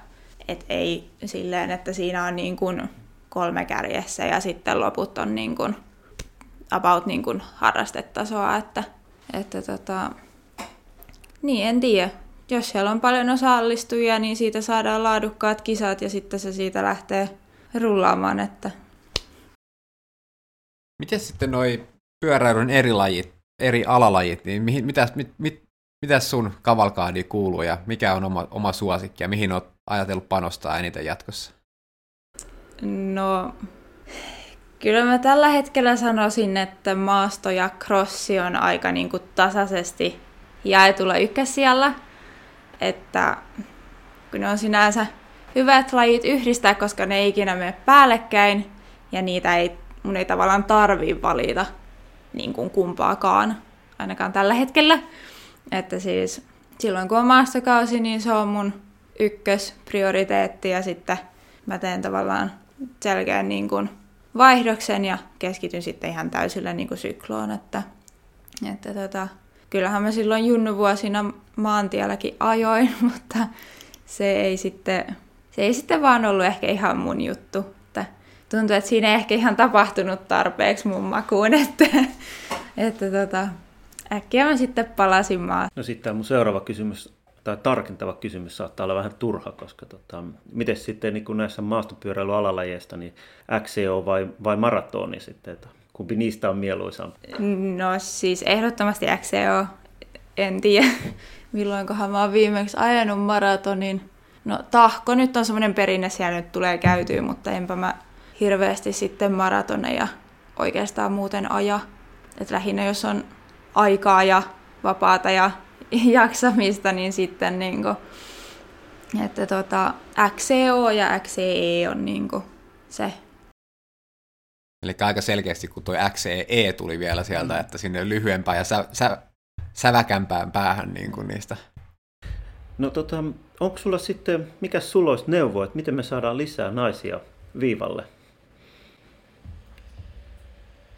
Et ei silleen, että siinä on niin kun, kolme kärjessä ja sitten loput on niin kun, about niin kun, harrastetasoa. Että, että tota, niin, en tiedä. Jos siellä on paljon osallistujia, niin siitä saadaan laadukkaat kisat ja sitten se siitä lähtee rullaamaan. Että... Miten sitten noi pyöräilyn eri lajit, eri alalajit, niin mihin, mitäs, mit, mit, mitäs sun kavalkaadi kuuluu ja mikä on oma, oma suosikki ja mihin olet ajatellut panostaa eniten jatkossa? No, kyllä mä tällä hetkellä sanoisin, että maasto ja crossi on aika niin kuin tasaisesti jaetulla ykkösijalla. Että kun ne on sinänsä hyvät lajit yhdistää, koska ne ei ikinä mene päällekkäin ja niitä ei, mun ei tavallaan tarvii valita niin kuin kumpaakaan, ainakaan tällä hetkellä. Että siis silloin kun on maastokausi, niin se on mun ykkösprioriteetti ja sitten mä teen tavallaan selkeän niin kuin vaihdoksen ja keskityn sitten ihan täysillä niin kuin sykloon. Että, että tota, kyllähän mä silloin junnuvuosina maantielläkin ajoin, mutta se ei sitten, se ei sitten vaan ollut ehkä ihan mun juttu tuntuu, että siinä ei ehkä ihan tapahtunut tarpeeksi mun makuun, että, että tota, äkkiä mä sitten palasin maan. No sitten mun seuraava kysymys, tai tarkentava kysymys saattaa olla vähän turha, koska tota, miten sitten niin kun näissä maastopyöräilyalalajeista, niin XCO vai, vai maratoni sitten, että kumpi niistä on mieluisampi? No siis ehdottomasti XCO, en tiedä milloinkohan mä oon viimeksi ajanut maratonin. No tahko nyt on semmoinen perinne, siellä nyt tulee käytyä, mutta enpä mä hirveästi sitten maratoneja oikeastaan muuten aja. Et lähinnä jos on aikaa ja vapaata ja jaksamista, niin sitten niinku, että tota, XCO ja XCE on niinku se. Eli aika selkeästi, kun tuo XCE tuli vielä sieltä, mm. että sinne lyhyempään ja sä, sä, säväkämpään päähän niin kuin niistä. No tota, onko sulla sitten, mikä sulla olisi neuvo, että miten me saadaan lisää naisia viivalle?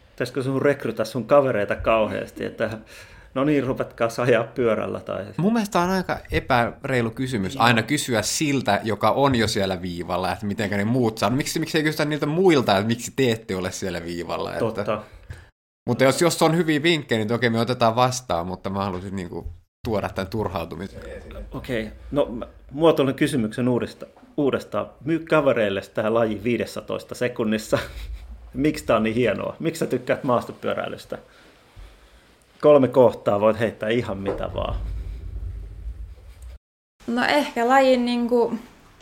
Pitäisikö sun rekrytä sun kavereita kauheasti, että no niin, rupetkaa ajaa pyörällä? Tai... Mun mielestä on aika epäreilu kysymys Joo. aina kysyä siltä, joka on jo siellä viivalla, että miten ne muut saa. No, miksi, miksi ei kysytä niiltä muilta, että miksi te ette ole siellä viivalla? Totta. Että... Mutta jos, jos on hyviä vinkkejä, niin toki me otetaan vastaan, mutta mä haluaisin niin kuin, tuoda tämän turhautumisen Okei, okay. no muotoilen kysymyksen uudestaan. uudestaan. Myy kavereille tähän laji 15 sekunnissa. Miksi tämä on niin hienoa? Miksi sä tykkäät maastopyöräilystä? Kolme kohtaa voit heittää ihan mitä vaan. No ehkä lajin niin kuin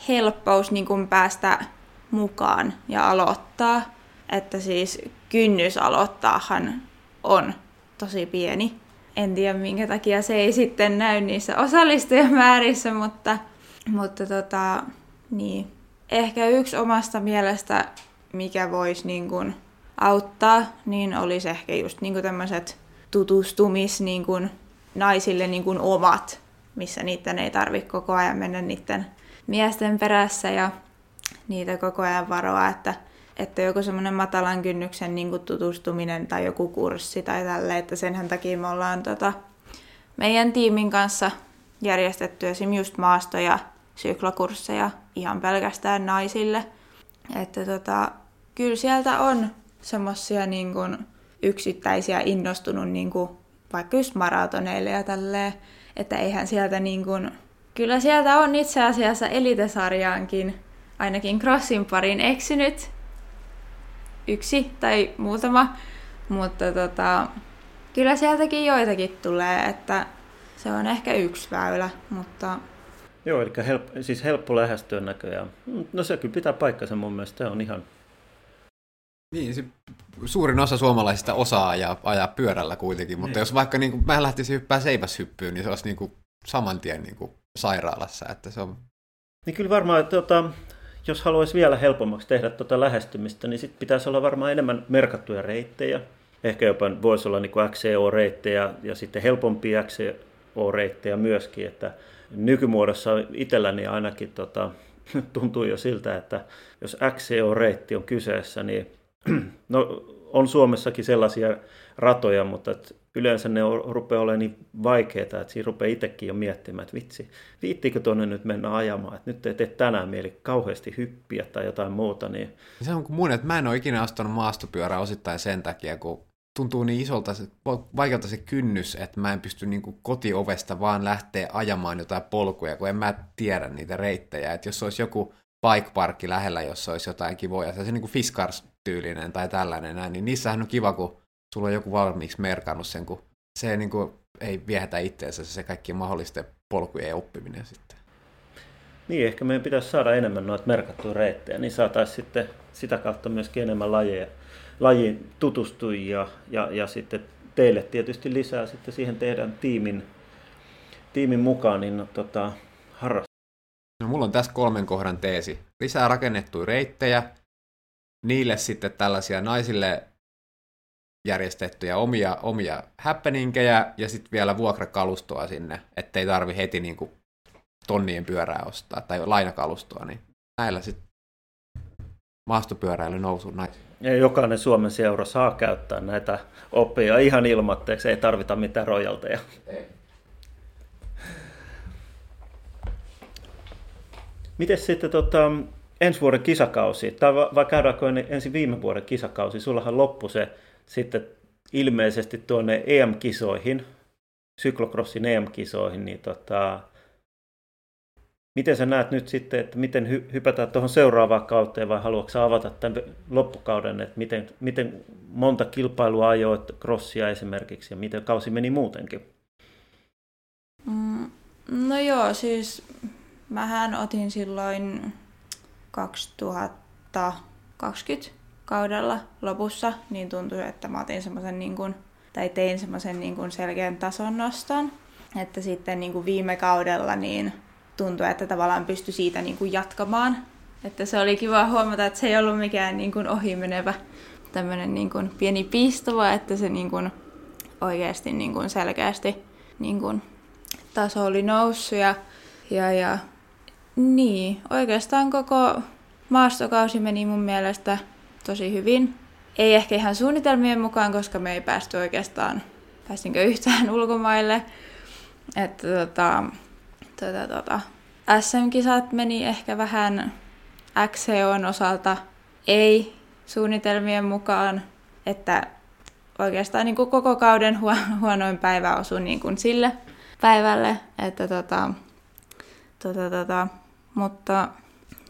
helppous niin kuin päästä mukaan ja aloittaa. Että siis kynnys aloittaahan on tosi pieni. En tiedä minkä takia se ei sitten näy niissä osallistujamäärissä, mutta, mutta tota, niin. ehkä yksi omasta mielestä mikä voisi niin kuin auttaa, niin olisi ehkä just niin tämmöiset tutustumis niin kuin naisille niin kuin omat, missä niiden ei tarvitse koko ajan mennä niiden miesten perässä ja niitä koko ajan varoa, että että joku semmoinen matalan kynnyksen niin kuin tutustuminen tai joku kurssi tai tälle, että senhän takia me ollaan tota, meidän tiimin kanssa järjestetty esim. just maasto- ja syklokursseja ihan pelkästään naisille. Että tota, kyllä sieltä on semmoisia niin kuin yksittäisiä innostunut niin kuin, vaikka just maratoneille ja tälleen, että eihän sieltä niin kuin, kyllä sieltä on itse asiassa elitesarjaankin ainakin crossin parin eksynyt yksi tai muutama, mutta tota, kyllä sieltäkin joitakin tulee, että se on ehkä yksi väylä, mutta... Joo, eli help, siis helppo lähestyä näköjään. No se kyllä pitää paikkansa mun mielestä, se on ihan... Niin, se suurin osa suomalaisista osaa ajaa, ajaa pyörällä kuitenkin, mutta niin. jos vaikka niin kuin, mä lähtisin hyppää seiväshyppyyn, niin se olisi niin kuin, saman tien niin kuin, sairaalassa, että se on... Niin kyllä varmaan, että tota, jos haluaisi vielä helpommaksi tehdä tuota lähestymistä, niin sitten pitäisi olla varmaan enemmän merkattuja reittejä. Ehkä jopa voisi olla niin XCO-reittejä ja sitten helpompia XCO-reittejä myöskin, että nykymuodossa itselläni ainakin tota, tuntuu jo siltä, että jos XCO-reitti on kyseessä, niin no, on Suomessakin sellaisia ratoja, mutta yleensä ne rupeaa olemaan niin vaikeita, että siinä rupeaa itsekin jo miettimään, että vitsi, viittiinkö tuonne nyt mennä ajamaan, että nyt ei tee tänään mieli kauheasti hyppiä tai jotain muuta. Niin... Se on kuin mun, että mä en ole ikinä ostanut maastopyörää osittain sen takia, kun tuntuu niin isolta, vaikealta se kynnys, että mä en pysty niin kotiovesta vaan lähteä ajamaan jotain polkuja, kun en mä tiedä niitä reittejä. Että jos olisi joku bike parkki lähellä, jossa olisi jotain kivoja, se niin kuin Fiskars-tyylinen tai tällainen näin, niin niissähän on kiva, kun sulla on joku valmiiksi merkannut sen, kun se niin kuin, ei viehätä itseensä se kaikki mahdollisten polkujen oppiminen sitten. Niin, ehkä meidän pitäisi saada enemmän noita merkattuja reittejä, niin saataisiin sitten sitä kautta myöskin enemmän lajeja, lajiin tutustujia ja, ja sitten teille tietysti lisää sitten siihen tehdään tiimin, tiimin mukaan, niin no, tota, harrastaa. No, mulla on tässä kolmen kohdan teesi. Lisää rakennettuja reittejä, niille sitten tällaisia naisille järjestettyjä omia, omia happeningejä ja sitten vielä vuokrakalustoa sinne, ettei tarvi heti niin kuin tonnien pyörää ostaa tai lainakalustoa, niin näillä sitten maastopyöräily nousu näin. Ja jokainen Suomen seura saa käyttää näitä oppia ihan ilmatteeksi, ei tarvita mitään rojalteja. Miten sitten tota, ensi vuoden kisakausi, tai vai käydäänkö ensin viime vuoden kisakausi? Sullahan loppui se sitten ilmeisesti tuonne EM-kisoihin, syklocrossin EM-kisoihin, niin tota, miten sä näet nyt sitten, että miten hy- hypätään tuohon seuraavaan kauteen vai haluatko avata tämän loppukauden, että miten, miten monta kilpailua ajoit crossia esimerkiksi ja miten kausi meni muutenkin? Mm, no joo, siis mähän otin silloin 2020 kaudella lopussa, niin tuntui, että mä otin semmoisen niin kuin, tai tein semmoisen niin kuin selkeän tason noston. Että sitten niin kuin viime kaudella niin tuntui, että tavallaan pystyi siitä niin kuin jatkamaan. Että se oli kiva huomata, että se ei ollut mikään niin kuin ohimenevä tämmöinen niin kuin pieni pisto, vaan että se niin kuin oikeasti niin kuin selkeästi niin kuin taso oli noussut. Ja, ja, ja niin, oikeastaan koko maastokausi meni mun mielestä tosi hyvin. Ei ehkä ihan suunnitelmien mukaan, koska me ei päästy oikeastaan, päästinkö yhtään ulkomaille. Että tota, tota, tota, SM-kisat meni ehkä vähän XCOn osalta ei suunnitelmien mukaan, että oikeastaan niin kuin koko kauden huonoin päivä osui niin kuin sille päivälle, että tota, tota, tota, mutta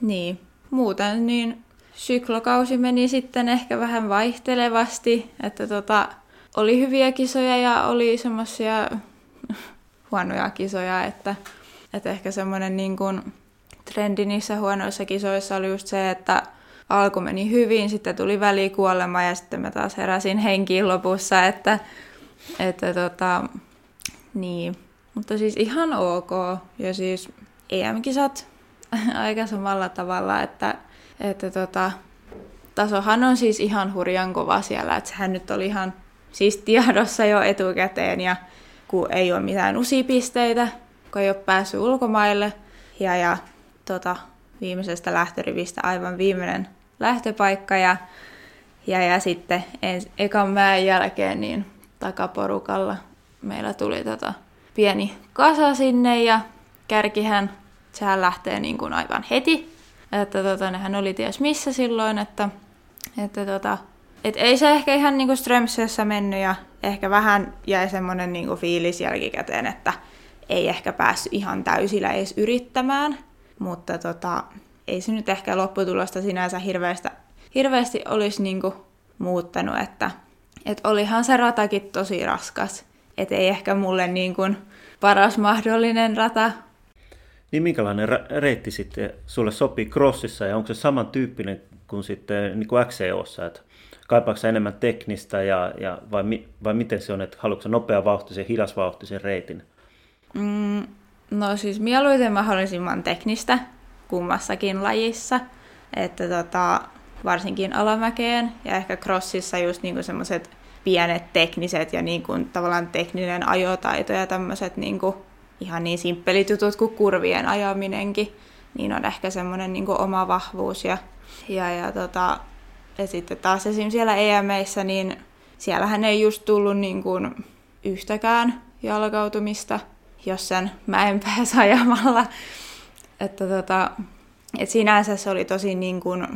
niin, muuten niin syklokausi meni sitten ehkä vähän vaihtelevasti, että tota, oli hyviä kisoja ja oli semmoisia huonoja kisoja, että, että ehkä semmoinen niin kuin trendi niissä huonoissa kisoissa oli just se, että alku meni hyvin, sitten tuli välikuolema ja sitten mä taas heräsin henkiin lopussa, että, että tota, niin. Mutta siis ihan ok. Ja siis EM-kisat aika samalla tavalla, että että tota, tasohan on siis ihan hurjan kova siellä, että sehän nyt oli ihan siis tiedossa jo etukäteen ja kun ei ole mitään usipisteitä, kun ei ole päässyt ulkomaille. Ja, ja tota, viimeisestä lähtörivistä aivan viimeinen lähtöpaikka ja, ja, ja sitten ens, ekan mäen jälkeen niin takaporukalla meillä tuli tota pieni kasa sinne ja kärkihän, sehän lähtee niin kuin aivan heti. Että tota, nehän oli ties missä silloin, että, että tota, et ei se ehkä ihan niinku Strömsössä mennyt ja ehkä vähän jäi semmoinen niinku fiilis jälkikäteen, että ei ehkä päässyt ihan täysillä edes yrittämään, mutta tota, ei se nyt ehkä lopputulosta sinänsä hirveästi, hirveästi olisi niinku muuttanut, että et olihan se ratakin tosi raskas, et ei ehkä mulle niinku paras mahdollinen rata. Niin minkälainen reitti sitten sulle sopii crossissa ja onko se samantyyppinen kuin sitten niin kuin XCOssa, että kaipaako enemmän teknistä ja, ja vai, vai miten se on, että haluatko nopea vauhtisen, hidas vauhtisen reitin? Mm, no siis mieluiten mahdollisimman teknistä kummassakin lajissa, että tota, varsinkin alamäkeen ja ehkä crossissa just niinku semmoiset pienet tekniset ja niinku tavallaan tekninen ajotaito ja tämmöiset niinku ihan niin simppelit jutut kuin kurvien ajaminenkin, niin on ehkä semmoinen niinku oma vahvuus ja, ja, ja tota, ja sitten taas esim. siellä EMEissä, niin siellähän ei just tullut niin kuin yhtäkään jalkautumista, jos sen mäen päässä ajamalla. Että tota, et sinänsä se oli tosi niin kuin,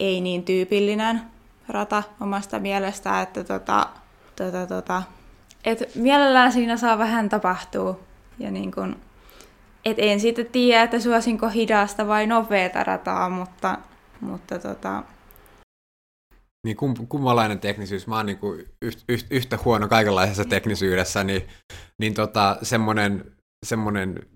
ei niin tyypillinen rata omasta mielestä, että tota, tota, tota, et mielellään siinä saa vähän tapahtua. Ja niin kuin, et en sitten tiedä, että suosinko hidasta vai nopeata rataa, mutta, mutta tota, niin kum, kummalainen teknisyys. Mä oon niin yht, yht, yhtä huono kaikenlaisessa teknisyydessä, niin, niin tota, semmoinen, semmoinen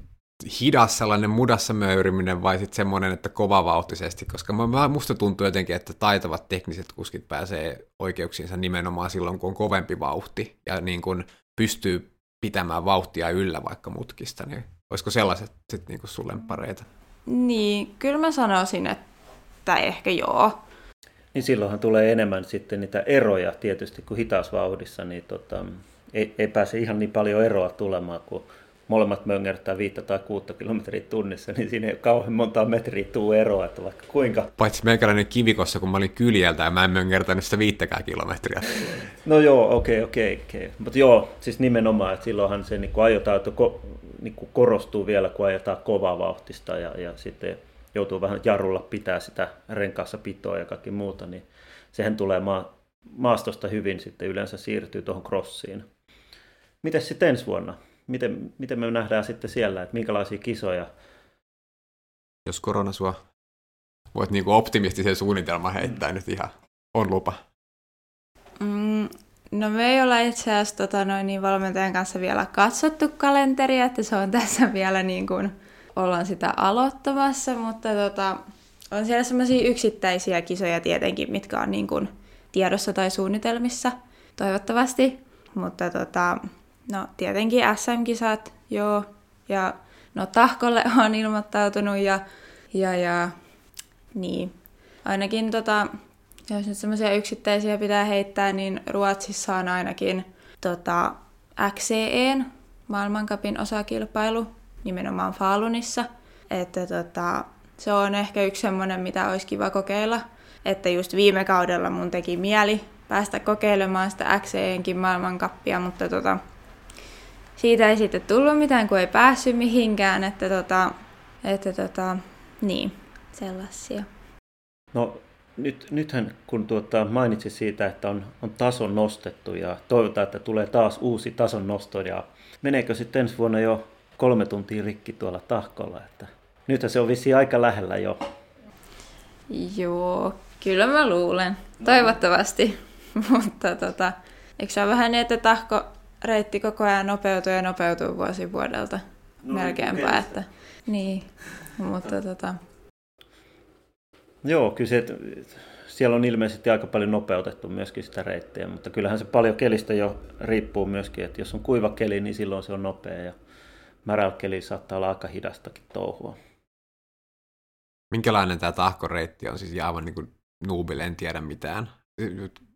hidas sellainen mudassa möyriminen vai sitten semmoinen, että kovavauhtisesti, koska musta tuntuu jotenkin, että taitavat tekniset kuskit pääsee oikeuksiinsa nimenomaan silloin, kun on kovempi vauhti ja niin kuin pystyy pitämään vauhtia yllä vaikka mutkista, niin olisiko sellaiset sitten niin sun lemppareita? Niin, kyllä mä sanoisin, että ehkä joo niin silloinhan tulee enemmän sitten niitä eroja tietysti kuin hitaasvauhdissa, niin tota, ei, ei pääse ihan niin paljon eroa tulemaan, kun molemmat möngärtää viittä tai kuutta kilometriä tunnissa, niin siinä ei kauhean monta metriä tuu eroa, että vaikka kuinka. Paitsi meikäläinen kivikossa, kun mä olin kyljeltä ja mä en möngärtänyt sitä viittäkään kilometriä. No joo, okei, okay, okei, okay, okei. Okay. Mutta joo, siis nimenomaan, että silloinhan se niin ajotaan, että ko, niin korostuu vielä, kun ajetaan kovaa vauhtista ja, ja sitten joutuu vähän jarrulla pitää sitä renkaassa pitoa ja kaikki muuta, niin sehän tulee maa, maastosta hyvin sitten yleensä siirtyy tuohon crossiin. Miten sitten ensi vuonna? Miten, miten me nähdään sitten siellä, että minkälaisia kisoja? Jos korona sua voit niin optimistisen suunnitelman heittää mm. nyt ihan, on lupa. Mm, no me ei olla itse asiassa tota, noin, niin valmentajan kanssa vielä katsottu kalenteria, että se on tässä vielä niin kuin ollaan sitä aloittamassa, mutta tota, on siellä semmoisia yksittäisiä kisoja tietenkin, mitkä on niin kuin tiedossa tai suunnitelmissa, toivottavasti. Mutta tota, no tietenkin SM-kisat, joo, ja no Tahkolle on ilmoittautunut ja, ja, ja niin. Ainakin tota, jos nyt semmoisia yksittäisiä pitää heittää, niin Ruotsissa on ainakin tota, XCEn maailmankapin osakilpailu, nimenomaan Falunissa. Että tota, se on ehkä yksi semmoinen, mitä olisi kiva kokeilla. Että just viime kaudella mun teki mieli päästä kokeilemaan sitä XCEnkin maailmankappia, mutta tota, siitä ei sitten tullut mitään, kun ei päässyt mihinkään. Että, tota, että tota, niin, sellaisia. No nyt, nythän kun tuota, mainitsit siitä, että on, on tason nostettu ja toivotaan, että tulee taas uusi tason nosto ja meneekö sitten ensi vuonna jo kolme tuntia rikki tuolla tahkolla. Että nythän se on vissi aika lähellä jo. Joo, kyllä mä luulen. Toivottavasti. Mutta tota, eikö se ole vähän niin, että tahko reitti koko ajan nopeutuu ja nopeutuu vuosi vuodelta no, melkeinpä. Että, niin, mutta tota... Joo, kyllä se, siellä on ilmeisesti aika paljon nopeutettu myöskin sitä reittiä, mutta kyllähän se paljon kelistä jo riippuu myöskin, että jos on kuiva keli, niin silloin se on nopea ja märällä keli saattaa olla aika hidastakin touhua. Minkälainen tämä tahkoreitti on? Siis aivan niin kuin nuubille, en tiedä mitään.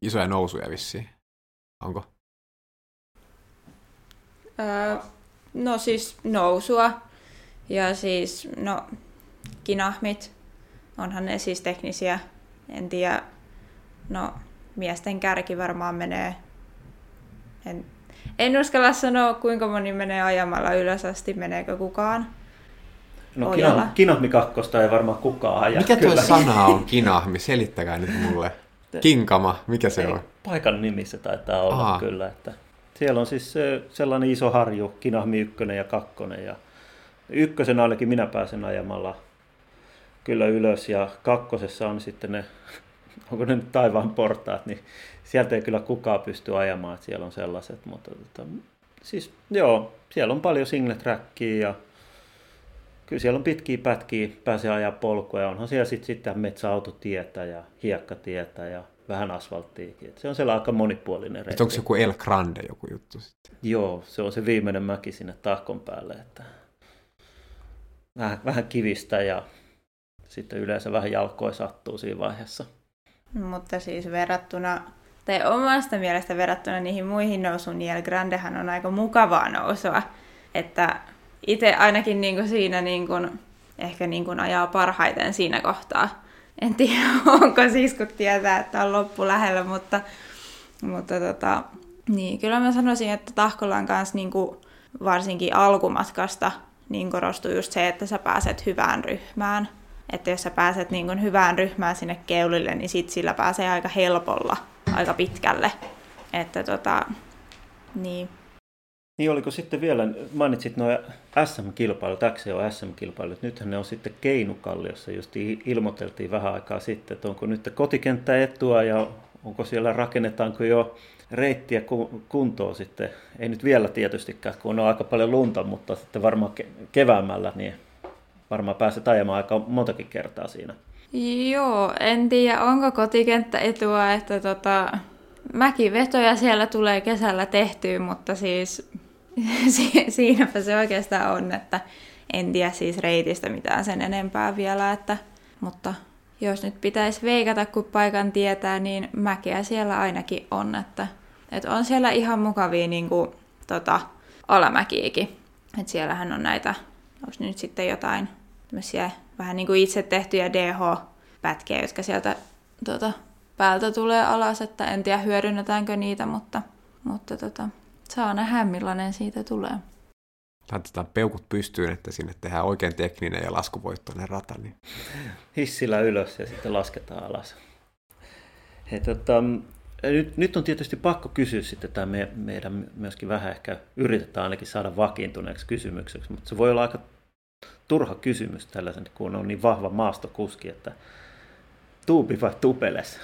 Isoja nousuja vissiin. Onko? Öö, no siis nousua. Ja siis, no, kinahmit. Onhan ne siis teknisiä. en tiedä, no miesten kärki varmaan menee, en, en uskalla sanoa kuinka moni menee ajamalla ylös asti, meneekö kukaan. No Ojala. kinah, kinahmi kakkosta ei varmaan kukaan aja. Mikä tuo Kyllä. sana on kinahmi? Selittäkää nyt mulle. Kinkama, mikä se Ei, on? Paikan nimissä taitaa olla Aa. kyllä. Että siellä on siis se, sellainen iso harju, Kinahmi ykkönen ja kakkonen. Ja ykkösen ainakin minä pääsen ajamalla kyllä ylös ja kakkosessa on sitten ne, onko ne nyt taivaan portaat, niin sieltä ei kyllä kukaan pysty ajamaan, että siellä on sellaiset. Mutta tota, siis joo, siellä on paljon single trackia ja kyllä siellä on pitkiä pätkiä, pääsee ajaa polkuja. Onhan siellä sitten sit metsäautotietä ja hiekkatietä ja vähän asfalttiakin. Et se on siellä aika monipuolinen reitti. onko se joku El Grande joku juttu sitten? Joo, se on se viimeinen mäki sinne tahkon päälle. Että vähän, vähän kivistä ja sitten yleensä vähän jalkoja sattuu siinä vaiheessa. Mutta siis verrattuna, tai omasta mielestä verrattuna niihin muihin nousuun, niin El Grandehan on aika mukavaa nousua. Että itse ainakin niin kuin siinä niin kuin, ehkä niin kuin ajaa parhaiten siinä kohtaa. En tiedä, onko siskut tietää, että on loppu lähellä, mutta, mutta tota, niin, kyllä mä sanoisin, että Tahkolan kanssa niin kuin varsinkin alkumatkasta niin korostuu just se, että sä pääset hyvään ryhmään. Että jos sä pääset niin kuin hyvään ryhmään sinne keulille, niin sit sillä pääsee aika helpolla aika pitkälle. Että tota, niin. Niin oliko sitten vielä, mainitsit nuo SM-kilpailut, XCO SM-kilpailut, nythän ne on sitten Keinukalliossa, just ilmoiteltiin vähän aikaa sitten, että onko nyt kotikenttä etua ja onko siellä, rakennetaanko jo reittiä ku- kuntoon sitten, ei nyt vielä tietystikään, kun on aika paljon lunta, mutta sitten varmaan ke- keväämällä, niin varmaan pääset ajamaan aika montakin kertaa siinä. Joo, en tiedä onko kotikenttä etua, että tota, mäkivetoja siellä tulee kesällä tehtyä, mutta siis si- siinäpä se oikeastaan on, että en tiedä siis reitistä mitään sen enempää vielä, että, mutta jos nyt pitäisi veikata, kun paikan tietää, niin mäkeä siellä ainakin on, että, että on siellä ihan mukavia niin kuin, tota, alamäkiäkin. Että siellähän on näitä, onko nyt sitten jotain tämmöisiä vähän niin kuin itse tehtyjä DH-pätkiä, jotka sieltä tota, päältä tulee alas, että en tiedä hyödynnetäänkö niitä, mutta, mutta tota, saa nähdä millainen siitä tulee. Laitetaan peukut pystyyn, että sinne tehdään oikein tekninen ja laskuvoittoinen rata. Niin. hissillä ylös ja sitten lasketaan alas. Hei, tota, nyt, nyt on tietysti pakko kysyä sitten, tämä me, meidän myöskin vähän ehkä yritetään ainakin saada vakiintuneeksi kysymykseksi, mutta se voi olla aika turha kysymys tällaisen, kun on niin vahva maastokuski, että tuupi vai tupeles?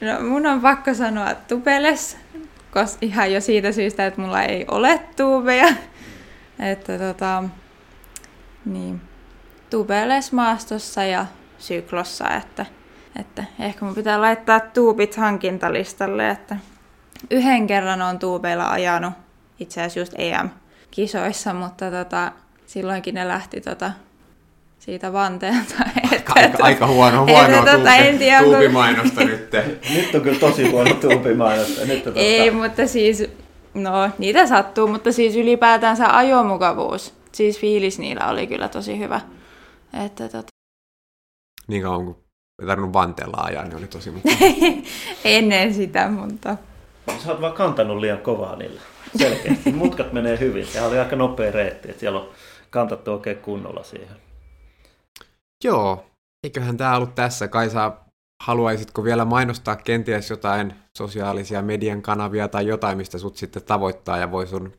No mun on pakko sanoa tupeles, koska ihan jo siitä syystä, että mulla ei ole tuubeja. Että tota, niin, tupeles maastossa ja syklossa, että, että ehkä mun pitää laittaa tuubit hankintalistalle, että yhden kerran on tuubeilla ajanut, itse asiassa just EM-kisoissa, mutta tota, silloinkin ne lähti tota, siitä vanteelta. Että, Aika, aika huono, huono tota, tuubi, en tiedä, onko- tuubimainosta nyt. Nyt on kyllä tosi huono tuupimainosta. Nyt on Ei, tota, mutta siis, no niitä sattuu, mutta siis ylipäätänsä ajomukavuus, siis fiilis niillä oli kyllä tosi hyvä. Että tota, Niin kauan kuin ei tarvinnut vanteella ajaa, niin oli tosi mukava. ennen sitä, mutta Sä oot vaan kantanut liian kovaa niillä. Selkeästi. Mutkat menee hyvin. Sehän oli aika nopea reitti, että siellä on kantattu oikein kunnolla siihen. Joo, eiköhän tämä ollut tässä. Kaisa, haluaisitko vielä mainostaa kenties jotain sosiaalisia median kanavia tai jotain, mistä sut sitten tavoittaa ja voi sun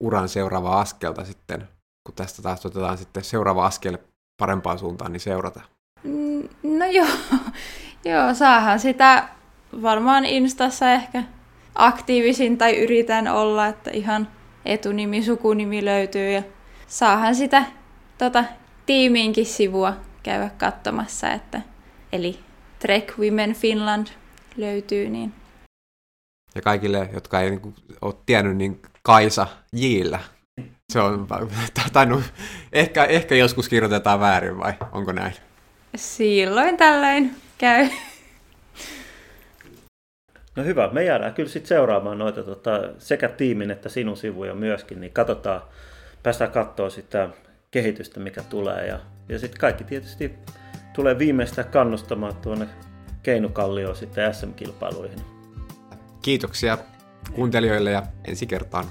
uran seuraava askelta sitten, kun tästä taas otetaan sitten seuraava askel parempaan suuntaan, niin seurata. Mm, no joo, joo, saahan sitä varmaan Instassa ehkä aktiivisin tai yritän olla, että ihan etunimi, sukunimi löytyy ja saahan sitä tota, tiimiinkin sivua käydä katsomassa, että eli Trek Women Finland löytyy, niin Ja kaikille, jotka ei niin ole tiennyt, niin Kaisa Jillä. Se on tainnut, ehkä, ehkä joskus kirjoitetaan väärin vai onko näin? silloin tällöin käy. No hyvä, me jäädään kyllä sitten seuraamaan noita tota, sekä tiimin että sinun sivuja myöskin, niin katsotaan, päästään katsoa sitä kehitystä, mikä tulee. Ja, ja sitten kaikki tietysti tulee viimeistään kannustamaan tuonne Keinukallioon sitten SM-kilpailuihin. Kiitoksia kuuntelijoille ja ensi kertaan.